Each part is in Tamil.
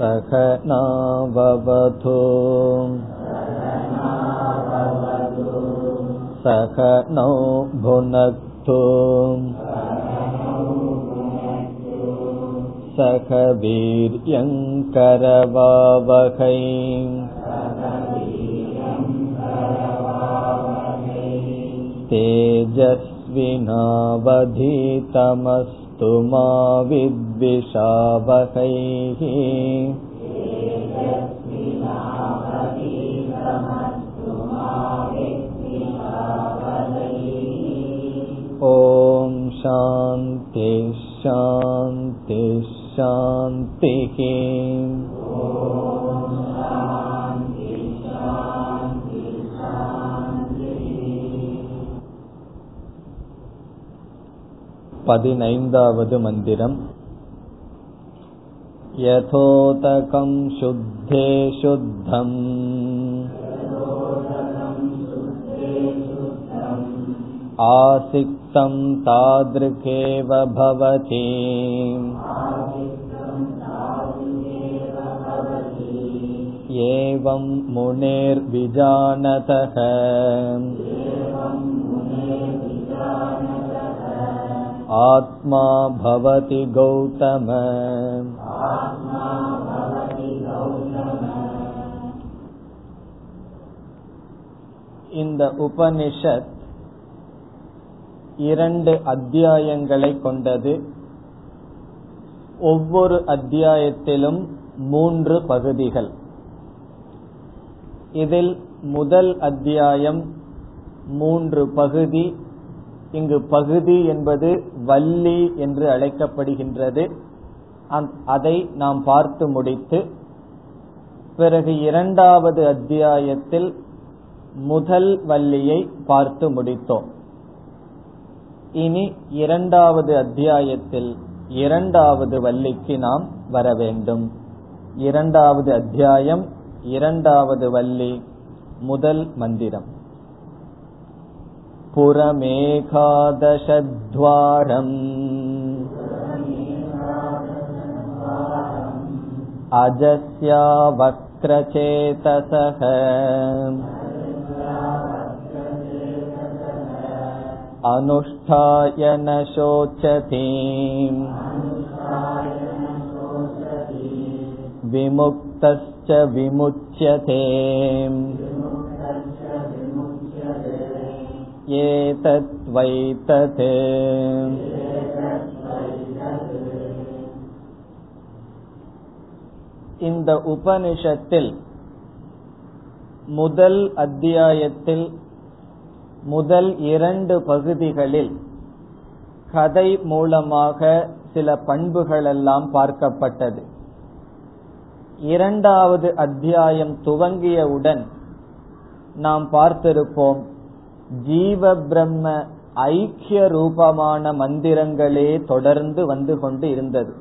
सख सह नो भुनक्तु। सख वीर्यङ्करवावहै बाबै तेजस्विनावधितमस्तु माविद् विद्विषावहैः ॐ शान्ति शान्ति शान्तिः பதினைந்தாவது மந்திரம் यथोतकं शुद्धे शुद्धम् आसिक्तं तादृकेव भवति एवं मुनेर्विजानतः आत्मा भवति गौतम இந்த உபனிஷத் இரண்டு அத்தியாயங்களை கொண்டது. ஒவ்வொரு அத்தியாயத்திலும் மூன்று பகுதிகள். இதில் முதல் அத்தியாயம் மூன்று பகுதி. இங்கு பகுதி என்பது வள்ளி என்று அழைக்கப்படுகின்றது. அதை நாம் பார்த்து முடித்து பிறகு இரண்டாவது அத்தியாயத்தில் முதல் வள்ளியை பார்த்து முடித்தோம் இனி இரண்டாவது அத்தியாயத்தில் இரண்டாவது வள்ளிக்கு நாம் வர வேண்டும் இரண்டாவது அத்தியாயம் இரண்டாவது வள்ளி முதல் மந்திரம் पुरमेकादशद्वारम् अजस्या वक्रचेतसः अनुष्ठाय न शोचति विमुक्तश्च विमुच्यते ஏதத்வைத்தத் இந்த உபனிஷத்தில் முதல் அத்தியாயத்தில் முதல் இரண்டு பகுதிகளில் கதை மூலமாக சில பண்புகளெல்லாம் பார்க்கப்பட்டது. இரண்டாவது அத்தியாயம் துவங்கியவுடன் நாம் பார்த்திருப்போம் ஜீவ பிரம்ம ஐக்கிய ரூபமான மந்திரங்களே தொடர்ந்து வந்து கொண்டு இருந்தது.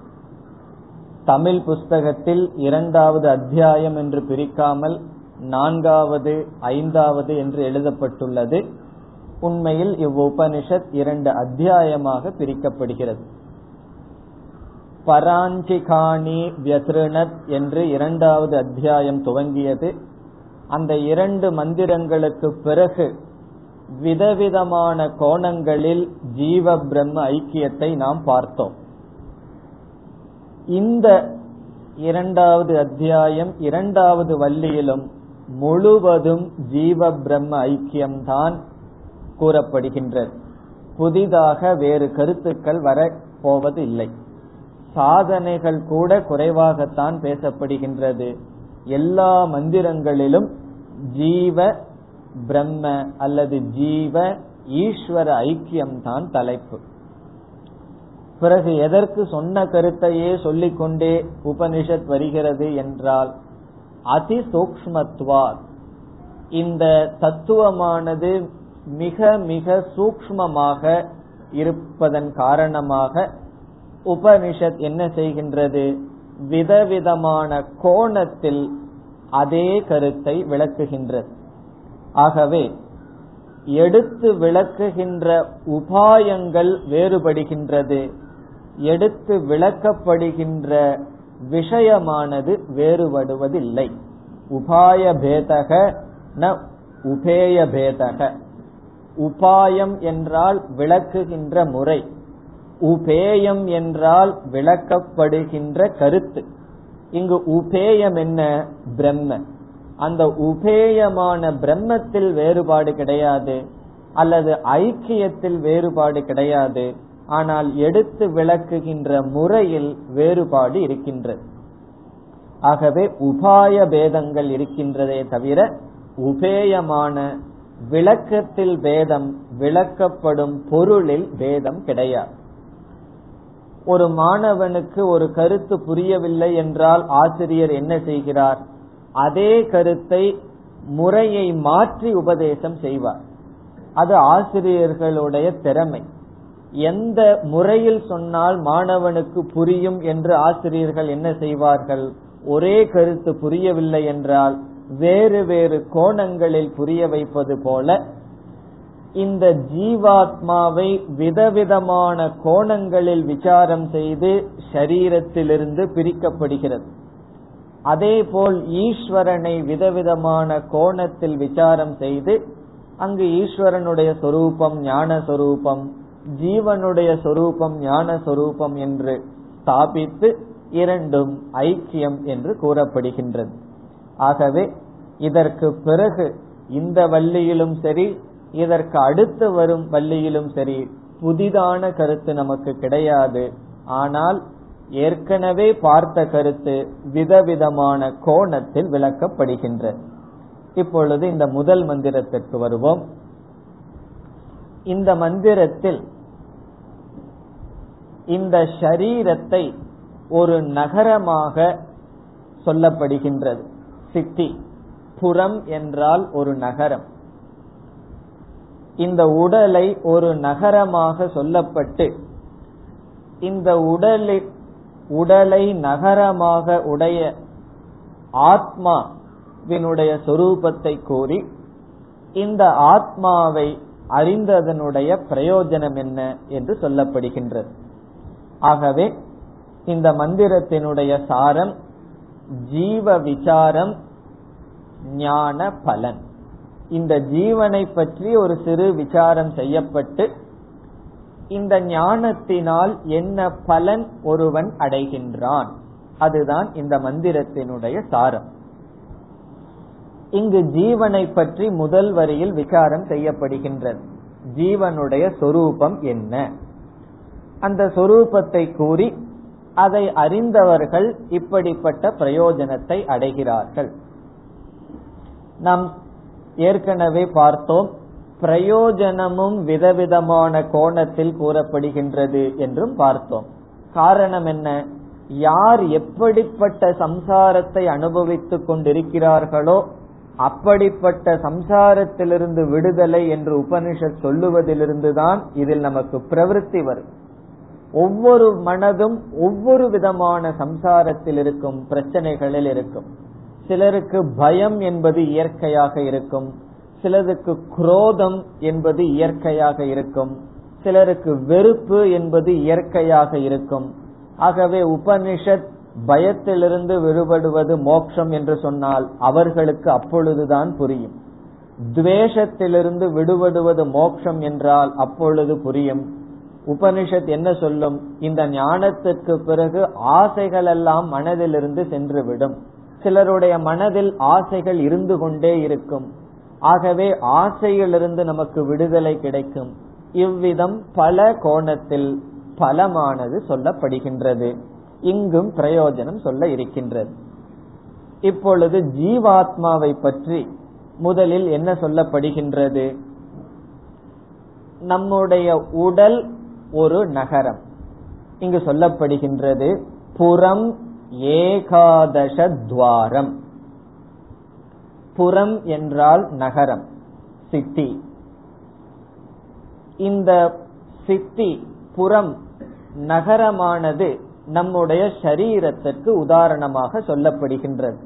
தமிழ் புஸ்தகத்தில் இரண்டாவது அத்தியாயம் என்று பிரிக்காமல் நான்காவது ஐந்தாவது என்று எழுதப்பட்டுள்ளது. உண்மையில் இவ்வுபனிஷத் இரண்டு அத்தியாயமாக பிரிக்கப்படுகிறது. பராஞ்சிகாணி வியத்ருணத் என்று இரண்டாவது அத்தியாயம் துவங்கியது. அந்த இரண்டு மந்திரங்களுக்கு பிறகு விதவிதமான கோணங்களில் ஜீவ பிரம்ம ஐக்கியத்தை நாம் பார்த்தோம். இந்த இரண்டாவது அத்தியாயம் இரண்டாவது வள்ளியிலும் முழுவதும் ஜீவ பிரம்ம ஐக்கியம்தான் கூறப்படுகின்றது. புதிதாக வேறு கருத்துக்கள் வர போவது இல்லை சாதனைகள் கூட குறைவாகத்தான் பேசப்படுகின்றது. எல்லா மந்திரங்களிலும் ஜீவ பிரம்ம அல்லது ஜீவ ஈஸ்வர ஐக்கியம்தான் தலைப்பு. பிறகு எதற்கு சொன்ன கருத்தையே சொல்லிக்கொண்டே உபனிஷத் வருகிறது என்றால் அதிசூக்மத்வார் இந்த தத்துவமானது மிக மிக சூக்மமாக இருப்பதன் காரணமாக உபனிஷத் என்ன செய்கின்றது? விதவிதமான கோணத்தில் அதே கருத்தை விளக்குகின்றது. ஆகவே எடுத்து விளக்குகின்ற உபாயங்கள் வேறுபடுகின்றது. எடுத்து விளக்கப்படுகின்ற விஷயமானது வேறுபடுவதில்லை. உபாய பேதக ந உபேய பேதக உபாயம் என்றால் விளக்குகின்ற முறை. உபேயம் என்றால் விளக்கப்படுகின்ற கருத்து. இங்கு உபேயம் என்ன? பிரம்ம. அந்த உபேயமான பிரம்மத்தில் வேறுபாடு கிடையாது அல்லது ஐக்கியத்தில் வேறுபாடு கிடையாது ஆனால் எடுத்து விளக்குகின்ற முறையில் வேறுபாடு இருக்கின்றது. ஆகவே உபாய பேதங்கள் இருக்கின்றதே தவிர உபேயமான விளக்கத்தில் பேதம் விளக்கப்படும் பொருளில் பேதம் கிடையாது. ஒரு மாணவனுக்கு ஒரு கருத்து புரியவில்லை என்றால் ஆசிரியர் என்ன செய்கிறார்? அதே கருத்தை முறையை மாற்றி உபதேசம் செய்வார். அது ஆசிரியர்களுடைய திறமை. எந்த முறையில் சொன்னால் மாணவனுக்கு புரியும் என்று ஆசிரியர்கள் என்ன செய்வார்கள்? ஒரே கருத்து புரியவில்லை என்றால் வேறு வேறு கோணங்களில் புரிய வைப்பது போல இந்த ஜீவாத்மாவை விதவிதமான கோணங்களில் விசாரம் செய்து சரீரத்திலிருந்து பிரிக்கப்படுகிறது. அதேபோல் ஈஸ்வரனை விதவிதமான கோணத்தில் விசாரம் செய்து அங்கு ஈஸ்வரனுடைய சொரூபம் ஞான சொரூபம் ஜீவனுடைய சொரூபம் ஞான சொரூபம் என்று ஸ்தாபித்து இரண்டும் ஐக்கியம் என்று கூறப்படுகின்றது. ஆகவே இதற்கு பிறகு இந்த வள்ளியிலும் சரி இதற்கு அடுத்து வரும் வள்ளியிலும் சரி புதிதான கருத்து நமக்கு கிடையாது. ஆனால் ஏற்கனவே பார்த்த கருத்து விதவிதமான கோணத்தில் விளக்கப்படுகின்றது. இப்பொழுது இந்த முதல் மந்திரத்திற்கு வருவோம். இந்த மந்திரத்தில் இந்த ஷரீரத்தை ஒரு நகரமாக சொல்லப்படுகின்றது. சிட்டி. புறம் என்றால் ஒரு நகரம். இந்த உடலை ஒரு நகரமாக சொல்லப்பட்டு இந்த உடலை உடலை நகரமாக உடைய ஆத்மாவினுடைய சொரூபத்தை கூறி இந்த ஆத்மாவை அறிந்ததனுடைய பிரயோஜனம் என்ன என்று சொல்லப்படுகின்றது. ஆகவே இந்த மந்திரத்தினுடைய சாரம் ஜீவ விசாரம் ஞான பலன். இந்த ஜீவனை பற்றி ஒரு சிறு விசாரம் செய்யப்பட்டு இந்த ஞானத்தினால் என்ன பலன் ஒருவன் அடைகின்றான்? அதுதான் இந்த மந்திரத்தினுடைய சாரம். இங்கு ஜீவனை பற்றி முதல் வரியில் விசாரம் செய்யப்படுகின்றது. ஜீவனுடைய சொரூபம் என்ன? அந்த சொரூபத்தை கூறி அதை அறிந்தவர்கள் இப்படிப்பட்ட பிரயோஜனத்தை அடைகிறார்கள். நாம் ஏற்கனவே பார்த்தோம் பிரயோஜனமும் விதவிதமான கோணத்தில் கூறப்படுகின்றது என்றும் பார்த்தோம். காரணம் என்ன? யார் எப்படிப்பட்ட சம்சாரத்தை அனுபவித்துக் கொண்டிருக்கிறார்களோ அப்படிப்பட்ட சம்சாரத்திலிருந்து விடுதலை என்று உபனிஷத் சொல்லுவதிலிருந்துதான் இதில் நமக்கு பிரவருத்தி வரும். ஒவ்வொரு மனதும் ஒவ்வொரு விதமான சம்சாரத்தில் இருக்கும் பிரச்சனைகளில் இருக்கும். சிலருக்கு பயம் என்பது இயற்கையாக இருக்கும். சிலருக்கு குரோதம் என்பது இயற்கையாக இருக்கும். சிலருக்கு வெறுப்பு என்பது இயற்கையாக இருக்கும். ஆகவே உபனிஷத் பயத்திலிருந்து விடுபடுவது மோட்சம் என்று சொன்னால் அவர்களுக்கு அப்பொழுதுதான் புரியும். துவேஷத்திலிருந்து விடுபடுவது மோட்சம் என்றால் அப்பொழுது புரியும். உபனிஷத் என்ன சொல்லும்? இந்த ஞானத்திற்கு பிறகு ஆசைகள் எல்லாம் மனதிலிருந்து சென்றுவிடும். சிலருடைய மனதில் ஆசைகள் இருந்து கொண்டே இருக்கும். ஆகவே ஆசையிலிருந்து நமக்கு விடுதலை கிடைக்கும். இவ்விதம் பல கோணத்தில் பலமானது சொல்லப்படுகின்றது. இங்கும் பிரயோஜனம் சொல்ல இருக்கின்றது. இப்பொழுது ஜீவாத்மாவை பற்றி முதலில் என்ன சொல்லப்படுகின்றது? நம்முடைய உடல் ஒரு நகரம். இங்கு சொல்லப்படுகின்றது புறம் ஏகாதச துவாரம் புறம் என்றால் நகரம் சித்தி. இந்த சித்தி புறம் நகரமானது நம்முடைய சரீரத்திற்கு உதாரணமாக சொல்லப்படுகின்றது.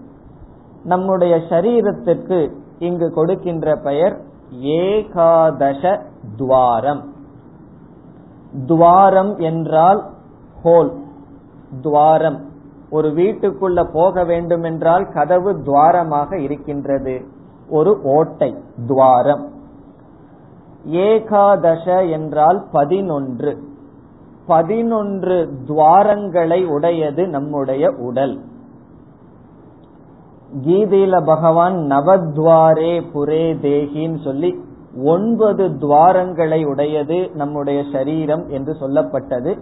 நம்முடைய சரீரத்திற்கு இங்கு கொடுக்கின்ற பெயர் ஏகாதச துவாரம் துவாரம் என்றால் ஹோல். துவாரம். ஒரு வீட்டுக்குள்ள போக வேண்டும் என்றால் கதவு துவாரமாக இருக்கின்றது. ஒரு ஓட்டை துவாரம். ஏகாதச என்றால் பதினொன்று. பதினொன்று துவாரங்களை உடையது நம்முடைய உடல். கீதையில பகவான் நவத்வாரே புரே தேகின்னு சொல்லி ஒன்பது துவாரங்களை உடையது நம்முடைய சரீரம் என்று சொல்லப்பட்டது.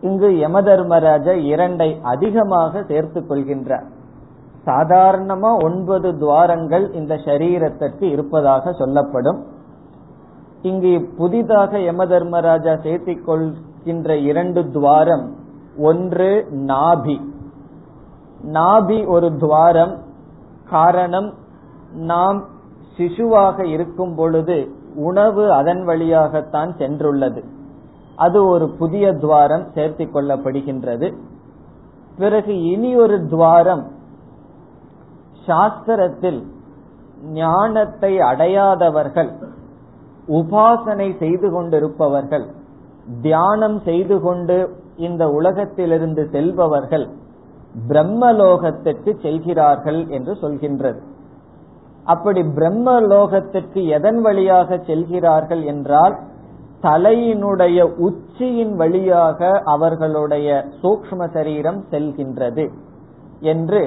இங்கு யமதர்மராஜ இரண்டை அதிகமாக சேர்த்துக் கொள்கின்றார். சாதாரணமா ஒன்பது துவாரங்கள் இந்த சரீரத்திற்கு இருப்பதாக சொல்லப்படும். இங்கு புதிதாக யமதர்மராஜா சேர்த்திக் கொள்கின்ற இரண்டு துவாரம் ஒன்று நாபி. நாபி ஒரு துவாரம் காரணம் நாம் சிசுவாக இருக்கும் பொழுது உணவு அதன் வழியாகத்தான் சென்றுள்ளது. அது ஒரு புதிய துவாரம் சேர்த்திக் கொள்ளப்படுகின்றது. பிறகு இனி ஒரு துவாரம் சாஸ்திரத்தில் ஞானத்தை அடையாதவர்கள் உபாசனை செய்து கொண்டிருப்பவர்கள் தியானம் செய்து கொண்டு இந்த உலகத்திலிருந்து செல்பவர்கள் பிரம்மலோகத்திற்கு செல்கிறார்கள் என்று சொல்கின்றது. அப்படி பிரம்ம லோகத்திற்கு எதன் வழியாக செல்கிறார்கள் என்றால் தலையினுடைய உச்சியின் வழியாக அவர்களுடைய சூக்ம சரீரம் செல்கின்றது என்று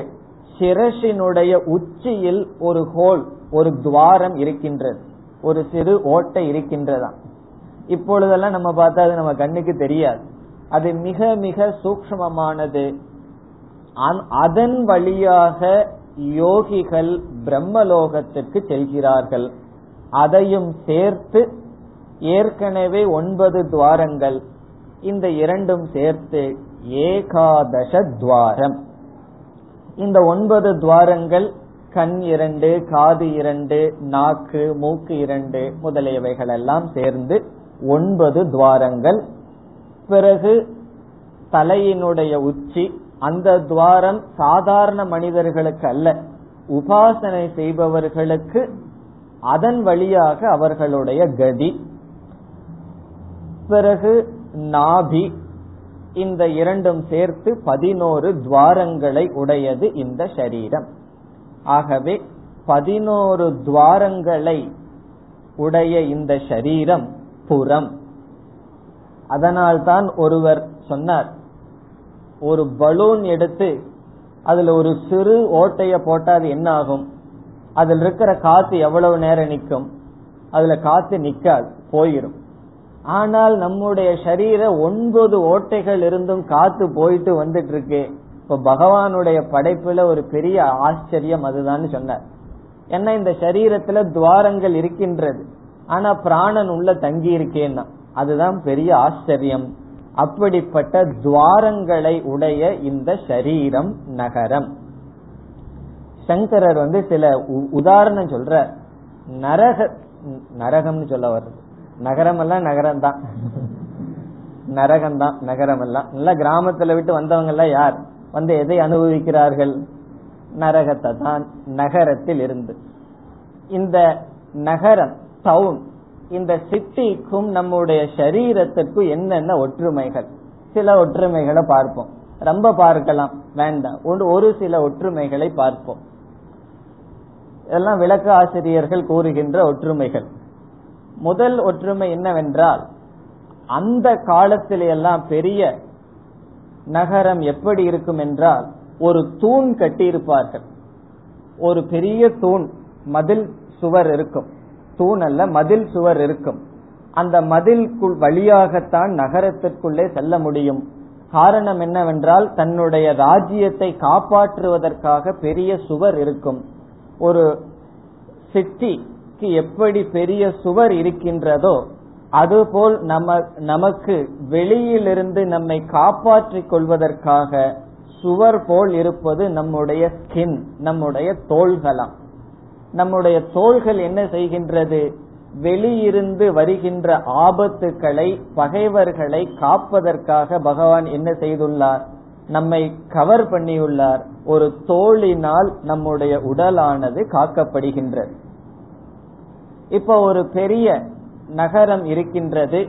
சிரசினுடைய உச்சியில் ஒரு ஹோல் ஒரு துவாரம் இருக்கின்றது. ஒரு சிறு ஓட்டை இருக்கின்றதா இப்பொழுதெல்லாம் நம்ம பார்த்தா அது நம்ம கண்ணுக்கு தெரியாது. அது மிக மிக சூக்மமானது அதன் வழியாக யோகிகள் பிரம்மலோகத்திற்கு செல்கிறார்கள். அதையும் சேர்த்து ஏற்கனவே ஒன்பது துவாரங்கள் இந்த இரண்டும் சேர்த்து ஏகாதச துவாரம். இந்த ஒன்பது துவாரங்கள் கண் இரண்டு காது இரண்டு நாக்கு மூக்கு இரண்டு முதலியவைகள் எல்லாம் சேர்ந்து ஒன்பது துவாரங்கள். பிறகு தலையினுடைய உச்சி அந்த துவாரம் சாதாரண மனிதர்களுக்கு அல்ல. உபாசனை செய்பவர்களுக்கு அதன் வழியாக அவர்களுடைய கதி. பிறகு நாபி. இந்த இரண்டும் சேர்த்து பதினோரு துவாரங்களை உடையது இந்த சரீரம். ஆகவே பதினோரு துவாரங்களை உடைய இந்த சரீரம் புறம். அதனால்தான் ஒருவர் சொன்னார் ஒரு பலூன் எடுத்து அதுல ஒரு சிறு ஓட்டைய போட்டா அது என்ன ஆகும்? அதுல இருக்கிற காத்து எவ்வளவு நேரம் நிற்கும்? அதுல காத்து நிக்காது போயிரும். ஆனால் நம்முடைய சரீர ஒன்பது ஓட்டைகள் இருந்தும் காத்து போயிட்டு வந்துட்டு இருக்கு இப்ப பகவானுடைய படைப்புல ஒரு பெரிய ஆச்சரியம் அதுதான் சொன்னார். ஏன்னா இந்த சரீரத்துல துவாரங்கள் இருக்கின்றது. ஆனா பிராணன் உள்ள தங்கி இருக்கேன்னா அதுதான் பெரிய ஆச்சரியம். அப்படிப்பட்ட துவாரங்களை உடைய இந்த சரீரம் நகரம். சங்கரர் வந்து சில உதாரணம் சொல்ற நரக நரகம்னு சொல்ல வருது நகரம் எல்லாம் நகரம் தான் நரகம் தான் நகரம் எல்லாம் நல்ல கிராமத்துல விட்டு வந்தவங்க எல்லாம் யார்? வந்து எதை அனுபவிக்கிறார்கள்? நரகத்தை தான் நகரத்தில் இருந்து. இந்த நகரம் டவுன் இந்த சிட்டிக்கும் நம்முடைய சரீரத்திற்கும் என்னென்ன ஒற்றுமைகள்? சில ஒற்றுமைகளை பார்ப்போம். ரொம்ப பார்க்கலாம் வேண்டாம். ஒரு சில ஒற்றுமைகளை பார்ப்போம். இதெல்லாம் விளக்க ஆசிரியர்கள் கூறுகின்ற ஒற்றுமைகள். முதல் ஒற்றுமை என்னவென்றால் அந்த காலத்தில எல்லாம் பெரிய நகரம் எப்படி இருக்கும் என்றால் ஒரு தூண் கட்டியிருப்பார்கள். ஒரு பெரிய தூண் மதில் சுவர் இருக்கும். தூணல்ல மதில் சுவர் இருக்கும். அந்த மதில்குள் வழியாகத்தான் நகரத்திற்குள்ளே செல்ல முடியும். காரணம் என்னவென்றால் தன்னுடைய ராஜ்யத்தை காப்பாற்றுவதற்காக பெரிய சுவர் இருக்கும். ஒரு சிட்டிக்கு எப்படி பெரிய சுவர் இருக்கின்றதோ அதுபோல் நம்ம நமக்கு வெளியிலிருந்து நம்மை காப்பாற்றிக் கொள்வதற்காக சுவர் போல் இருப்பது நம்முடைய ஸ்கின் நம்முடைய தோள்களாம். நம்முடைய தோள்கள் என்ன செய்கின்றது? வெளியிருந்து வருகின்ற ஆபத்துக்களை பகைவர்களை காப்பதற்காக பகவான் என்ன செய்துள்ளார்? நம்மை கவர் பண்ணியுள்ளார். ஒரு தோளினால் நம்முடைய உடலானது காக்கப்படுகின்றது. இப்ப ஒரு பெரிய நகரம் இருக்கின்றது.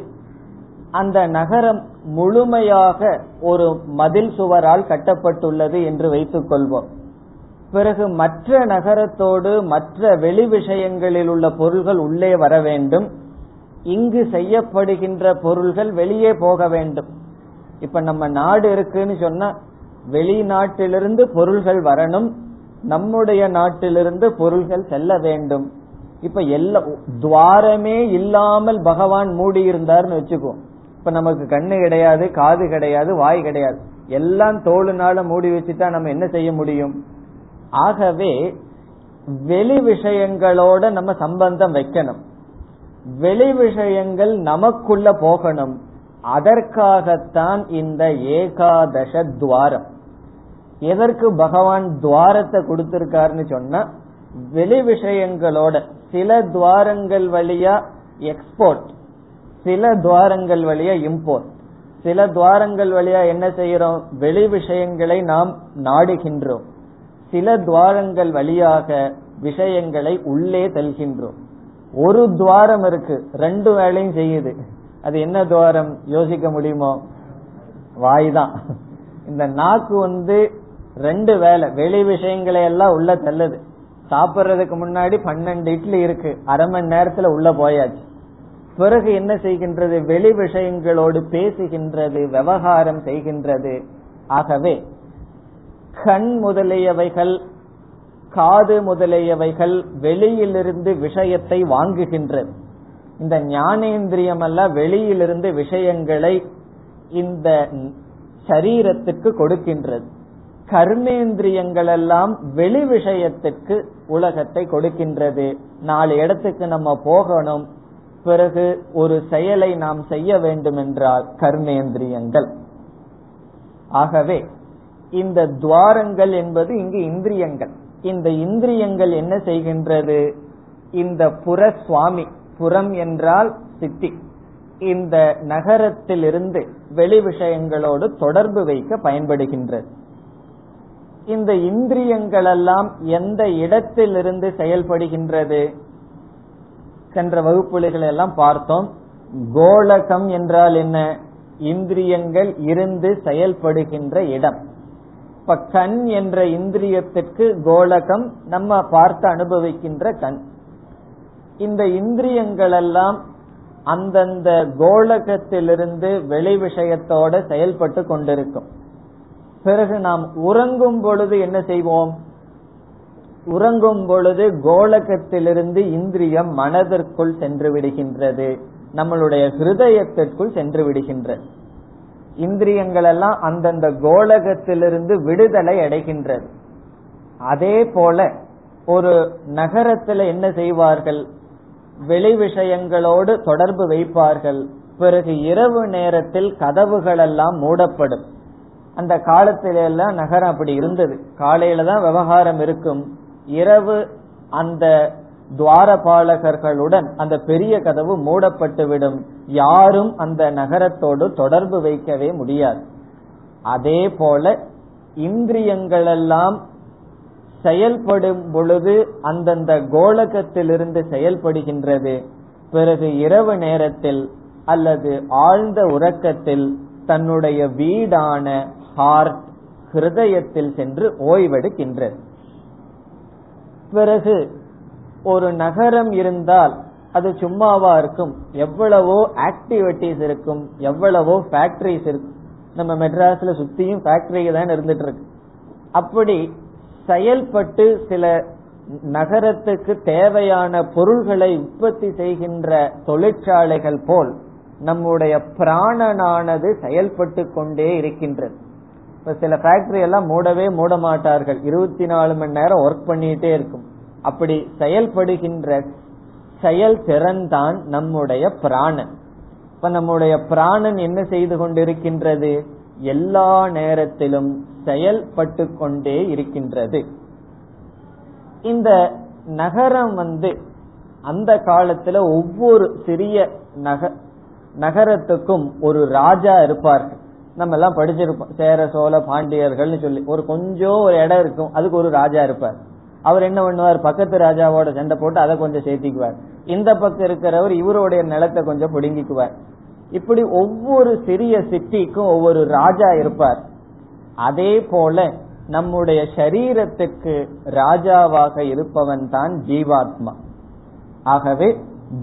அந்த நகரம் முழுமையாக ஒரு மதில் சுவரால் கட்டப்பட்டுள்ளது என்று வைத்துக் கொள்வோம் பிறகு மற்ற நகரத்தோடு மற்ற வெளி விஷயங்களில் உள்ள பொருள்கள் உள்ளே வர வேண்டும். இங்கு செய்யப்படுகின்ற பொருள்கள் வெளியே போக வேண்டும். இப்ப நம்ம நாடு இருக்குன்னு சொன்னா வெளிநாட்டிலிருந்து பொருள்கள் வரணும். நம்முடைய நாட்டிலிருந்து பொருள்கள் செல்ல வேண்டும். இப்ப எல்லா துவாரமே இல்லாமல் பகவான் மூடி இருந்தார்னு வச்சுக்கோ. இப்ப நமக்கு கண்ணு கிடையாது காது கிடையாது வாய் கிடையாது. எல்லாம் தோளுனால மூடி வச்சுட்டா நம்ம என்ன செய்ய முடியும்? ஆகவே வெளி விஷயங்களோட நம்ம சம்பந்தம் வைக்கணும். வெளி விஷயங்கள் நமக்குள்ள போகணும். அதற்காகத்தான் இந்த ஏகாதச துவாரம். எதற்கு பகவான் துவாரத்தை கொடுத்திருக்காருன்னு சொன்னா வெளி விஷயங்களோட சில துவாரங்கள் வழியா எக்ஸ்போர்ட் சில துவாரங்கள் வழியா இம்போர்ட் சில துவாரங்கள் வழியா என்ன செய்யறோம்? வெளி விஷயங்களை நாம் நாடுகின்றோம். சில துவாரங்கள் வழியாக விஷயங்களை உள்ளே தள்கின்றோம் ஒரு துவாரம் இருக்கு ரெண்டு வேலையும் செய்யுது. அது என்ன துவாரம்? யோசிக்க முடியுமோ? வாய் தான் இந்த நாக்கு வந்து ரெண்டு வேலை வெளி விஷயங்களை எல்லாம் உள்ள தள்ளுது. சாப்பிடுறதுக்கு முன்னாடி பன்னெண்டு இட்லி இருக்கு அரை மணி நேரத்துல உள்ள போயாச்சு. பிறகு என்ன செய்கின்றது? வெளி விஷயங்களோடு பேசுகின்றது விவகாரம் செய்கின்றது. ஆகவே கண் முதலியவைகள் காது முதலியவைகள் வெளியிலிருந்து விஷயத்தை வாங்குகின்றது இந்த ஞானேந்திரியம் அல்ல வெளியிலிருந்து விஷயங்களை இந்த சரீரத்துக்கு கொடுக்கின்றது கர்மேந்திரியங்கள் எல்லாம் வெளி விஷயத்துக்கு உலகத்தை கொடுக்கின்றது. நாலு இடத்துக்கு நம்ம போகணும் பிறகு ஒரு செயலை நாம் செய்ய வேண்டும் என்றால் கர்மேந்திரியங்கள். ஆகவே இந்த துவாரங்கள் என்பது இங்கு இந்திரியங்கள். இந்த இந்திரியங்கள் என்ன செய்கின்றது? இந்த புற சுவாமி புறம் என்றால் சித்தி. இந்த நகரத்திலிருந்து வெளி விஷயங்களோடு தொடர்பு வைக்க பயன்படுகின்றது. இந்த இந்திரியங்கள் எல்லாம் எந்த இடத்திலிருந்து செயல்படுகின்றது? சென்ற வகுப்புகள் எல்லாம் பார்த்தோம். கோலகம் என்றால் என்ன? இந்திரியங்கள் இருந்து செயல்படுகின்ற இடம். இப்ப கண் என்ற இந்திரியத்திற்கு கோலகம் நம்ம பார்த்து அனுபவிக்கின்ற கண். இந்த இந்திரியங்கள் எல்லாம் அந்தந்த கோலகத்திலிருந்து வெளி விஷயத்தோட செயல்பட்டு கொண்டிருக்கும். பிறகு நாம் உறங்கும் பொழுது என்ன செய்வோம்? உறங்கும் பொழுது கோலகத்திலிருந்து இந்திரியம் மனதிற்குள் சென்று விடுகின்றது. நம்மளுடைய ஹிருதயத்திற்குள் சென்று விடுகின்றது. இந்திரியங்கள் எல்லாம் அந்தந்த கோலகத்திலிருந்து விடுதலை அடைகின்றது. அதே போல ஒரு நகரத்துல என்ன செய்வார்கள்? வெளி விஷயங்களோடு தொடர்பு வைப்பார்கள். பிறகு இரவு நேரத்தில் கதவுகள் எல்லாம் மூடப்படும். அந்த காலத்தில எல்லாம் நகரம் அப்படி இருந்தது. காலையில தான் விவகாரம் இருக்கும். இரவு அந்த துவாரபாலகர்களுடன் அந்த பெரிய கதவு மூடப்பட்டுவிடும். யாரும் அந்த நகரத்தோடு தொடர்பு வைக்கவே முடியாது. அதே போல இந்திரியங்களெல்லாம் செயல்படும் பொழுது அந்தந்த கோலகத்திலிருந்து செயல்படுகின்றது. பிறகு இரவு நேரத்தில் அல்லது ஆழ்ந்த உறக்கத்தில் தன்னுடைய வீடான ஹார்ட் ஹிருதயத்தில் சென்று ஓய்வெடுக்கின்றது. பிறகு ஒரு நகரம் இருந்தால் அது சும்மாவா இருக்கும். எவ்வளவோ ஆக்டிவிட்டிஸ் இருக்கும். எவ்வளவோ ஃபேக்டரிஸ் இருக்கும் நம்ம மெட்ராஸ்ல சுத்தியும் ஃபேக்டரி தான் இருந்துட்டு இருக்கு அப்படி செயல்பட்டு சில நகரத்துக்கு தேவையான பொருள்களை உற்பத்தி செய்கின்ற தொழிற்சாலைகள் போல் நம்முடைய பிராணனானது செயல்பட்டு கொண்டே இருக்கின்றது. இப்ப சில ஃபேக்டரி எல்லாம் மூடவே மூட மாட்டார்கள் இருபத்தி நாலு மணி நேரம் ஒர்க் பண்ணிட்டே இருக்கும். அப்படி செயல்படுகின்ற செயல் திறன் தான் நம்முடைய பிராணன். இப்ப நம்முடைய பிராணன் என்ன செய்து கொண்டிருக்கின்றது? எல்லா நேரத்திலும் செயல்பட்டு கொண்டே இருக்கின்றது. இந்த நகரம் வந்து அந்த காலத்துல ஒவ்வொரு சிறிய நக நகரத்துக்கும் ஒரு ராஜா இருப்பார்கள். நம்ம எல்லாம் படிச்சிருப்போம். சேர சோழ பாண்டியர்கள்னு சொல்லி ஒரு கொஞ்சம் ஒரு இடம் இருக்கும். அதுக்கு ஒரு ராஜா இருப்பார். அவர் என்ன பண்ணுவார்? பக்கத்து ராஜாவோட சண்டை போட்டு அதை கொஞ்சம் சேர்த்திக்குவார். இந்த பக்கம் இருக்கிறவர் இவருடைய நிலத்தை கொஞ்சம் பிடுங்கிக்குவார். இப்படி ஒவ்வொரு சிறிய சிட்டிக்கும் ஒவ்வொரு ராஜா இருப்பார். அதே போல நம்முடைய சரீரத்துக்கு ராஜாவாக இருப்பவன் தான் ஜீவாத்மா. ஆகவே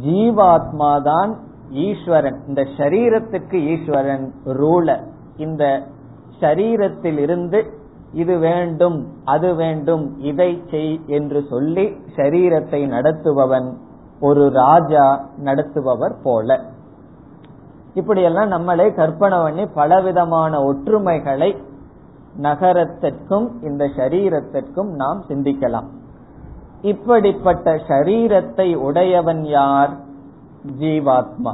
ஜீவாத்மா தான் ஈஸ்வரன். இந்த சரீரத்துக்கு ஈஸ்வரன் ரூலர் இந்த சரீரத்தில் இருந்து இது வேண்டும் அது வேண்டும் இதை செய் என்று சொல்லி சரீரத்தை நடத்துபவன் ஒரு ராஜா நடத்துபவர் போல. இப்படியெல்லாம் நம்மளே கற்பனை பண்ணி பலவிதமான ஒற்றுமைகளை நகரத்திற்கும் இந்த சரீரத்திற்கும் நாம் சிந்திக்கலாம். இப்படிப்பட்ட சரீரத்தை உடையவன் யார்? ஜீவாத்மா.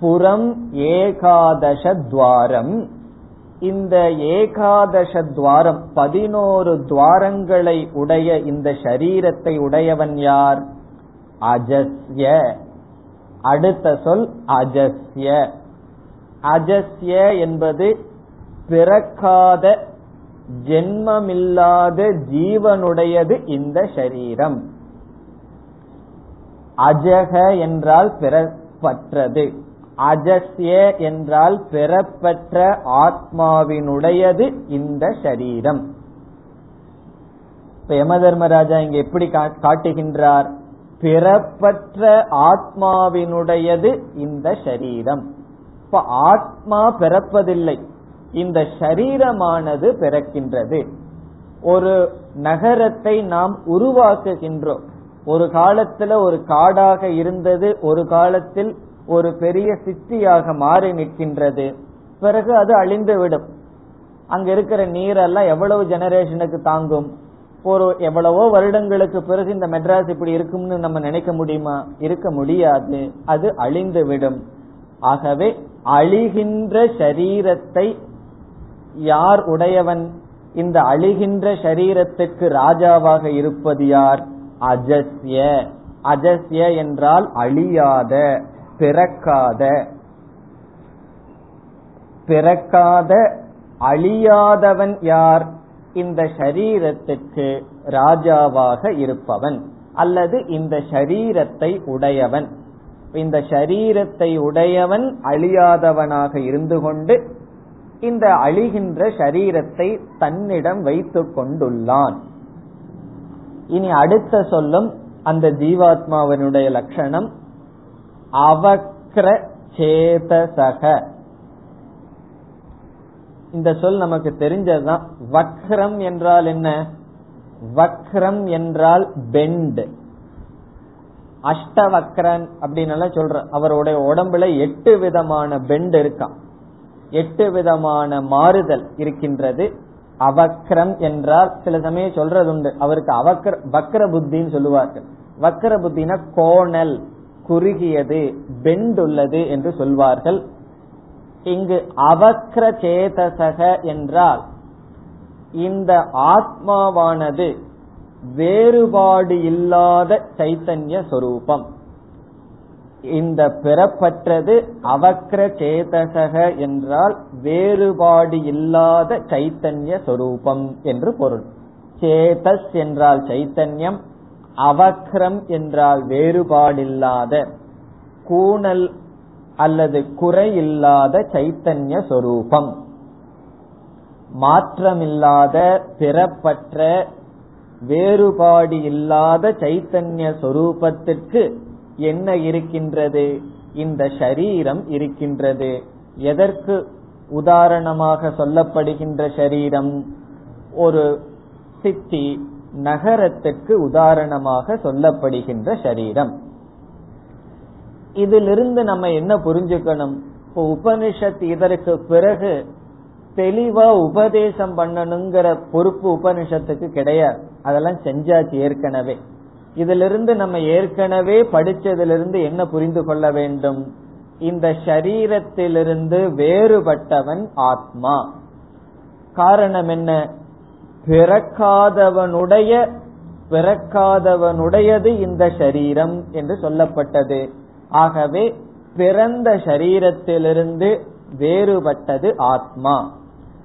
புறம் ஏகாதச துவாரம். இந்த ஏகாதச துவாரம் பதினோரு துவாரங்களை உடைய இந்த சரீரத்தை உடையவன் யார்? அஜஸ்ய. அடுத்த சொல் அஜஸ்ய. அஜஸ்ய என்பது பிறக்காத ஜென்மமில்லாத ஜீவனுடையது இந்த சரீரம். அஜக என்றால் பிறப்பற்றது. அஜஸ்ய என்றால் பெறப்பற்ற ஆத்மாவினுடையது இந்த சரீரம். இப்ப யம தர்மராஜா இங்க எப்படி காட்டுகின்றார்? பிறப்பற்ற ஆத்மாவினுடையது இந்த சரீரம். இப்ப ஆத்மா பிறப்பதில்லை. இந்த சரீரமானது பிறக்கின்றது. ஒரு நகரத்தை நாம் உருவாக்குகின்றோம். ஒரு காலத்துல ஒரு காடாக இருந்தது ஒரு காலத்தில் ஒரு பெரிய சித்தியாக மாறி நிற்கின்றது. பிறகு அது அழிந்துவிடும். அங்க இருக்கிற நீரெல்லாம் எவ்வளவு ஜெனரேஷனுக்கு தாங்கும்? ஒரு எவ்வளவோ வருடங்களுக்கு பிறகு இந்த மெட்ராஸ் இப்படி இருக்கும்னு நம்ம நினைக்க முடியுமா? இருக்க முடியாது. அது அழிந்து விடும் ஆகவே அழிகின்ற சரீரத்தை யார் உடையவன்? இந்த அழிகின்ற சரீரத்துக்கு ராஜாவாக இருப்பது யார்? அஜஸ்ய. அஜஸ்ய என்றால் அழியாத. பிறக்காத பிறக்காத அழியாதவன் யார்? இந்த ஷரீரத்துக்கு ராஜாவாக இருப்பவன் அல்லது இந்த ஷரீரத்தை உடையவன். இந்த ஷரீரத்தை உடையவன் அழியாதவனாக இருந்து கொண்டு இந்த அழிகின்ற ஷரீரத்தை தன்னிடம் வைத்துக் கொண்டுள்ளான். இனி அடுத்த சொல்லும் அந்த ஜீவாத்மாவனுடைய லட்சணம் அவக்ர சேதசக இந்த சொல் நமக்கு தெரிஞ்சதுதான். வக்ரம் என்றால் என்ன? வக்ரம் என்றால் பெண்ட் அஷ்டவக்ரன் அப்படின்னு சொல்ற அவருடைய உடம்புல எட்டு விதமான பெண்ட் இருக்கான் எட்டு விதமான மாறுதல் இருக்கின்றது. அவக்ரம் என்றால் சில சமயம் சொல்றது உண்டு அவருக்கு அவக்ர வக்ர புத்தின்னு சொல்லுவார்கள். வக்ர புத்தினா கோணல். குறுகியது பெண்டுள்ளது என்று சொல்வார்கள். இங்கு அவக்ர சேதசக என்றால் இந்த ஆத்மாவானது வேறுபாடு இல்லாத சைத்தன்ய சொரூபம். இந்த பெறப்பட்டது அவக்ர சேதசக என்றால் வேறுபாடு இல்லாத சைத்தன்ய சொரூபம் என்று பொருள். சேதஸ் என்றால் சைத்தன்யம் அவக்ரம் என்றால் வேறுபாடில்லாத கூணல் அல்லது குறையில்லாத சைத்தன்ய சொரூபம். மாற்றமில்லாத பிறப்பற்ற வேறுபாடு இல்லாத சைத்தன்ய சொரூபத்திற்கு என்ன இருக்கின்றது? இந்த ஷரீரம் இருக்கின்றது. எதற்கு உதாரணமாக சொல்லப்படுகின்ற ஷரீரம்? ஒரு சித்தி நகரத்திற்கு உதாரணமாக சொல்லப்படுகின்ற சரீரம். இதிலிருந்து நம்ம என்ன புரிஞ்சுக்கணும்? இப்போ உபனிஷத் இதற்கு பிறகு தெளிவா உபதேசம் பண்ணணுங்கிற பொறுப்பு உபனிஷத்துக்கு கிடையாது. அதெல்லாம் செஞ்சாச்சு ஏற்கனவே. இதிலிருந்து நம்ம ஏற்கனவே படிச்சதிலிருந்து என்ன புரிந்து கொள்ள வேண்டும்? இந்த சரீரத்திலிருந்து வேறுபட்டவன் ஆத்மா. காரணம் என்ன? பிறக்காதவனுடைய பிறக்காதவனுடையது இந்த சரீரம் என்று சொல்லப்பட்டது. ஆகவே பிறந்த சரீரத்திலிருந்து வேறுபட்டது ஆத்மா.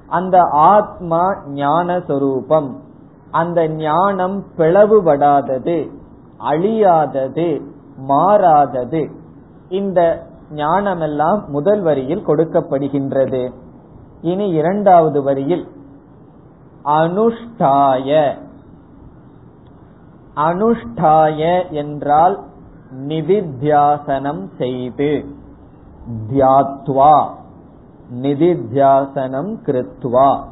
அந்த ஆத்மா ஞான சொரூபம் அந்த ஞானம் பிளவுபடாதது அழியாதது மாறாதது. இந்த ஞானமெல்லாம் முதல் வரியில் கொடுக்கப்படுகின்றது. இனி இரண்டாவது வரியில் அனுஷ்டாய. அனுஷ்டாய என்றால் நிதித்தியாசனம் செய்து தியாத்வா நிதித்தியாசனம் கிருத்வா.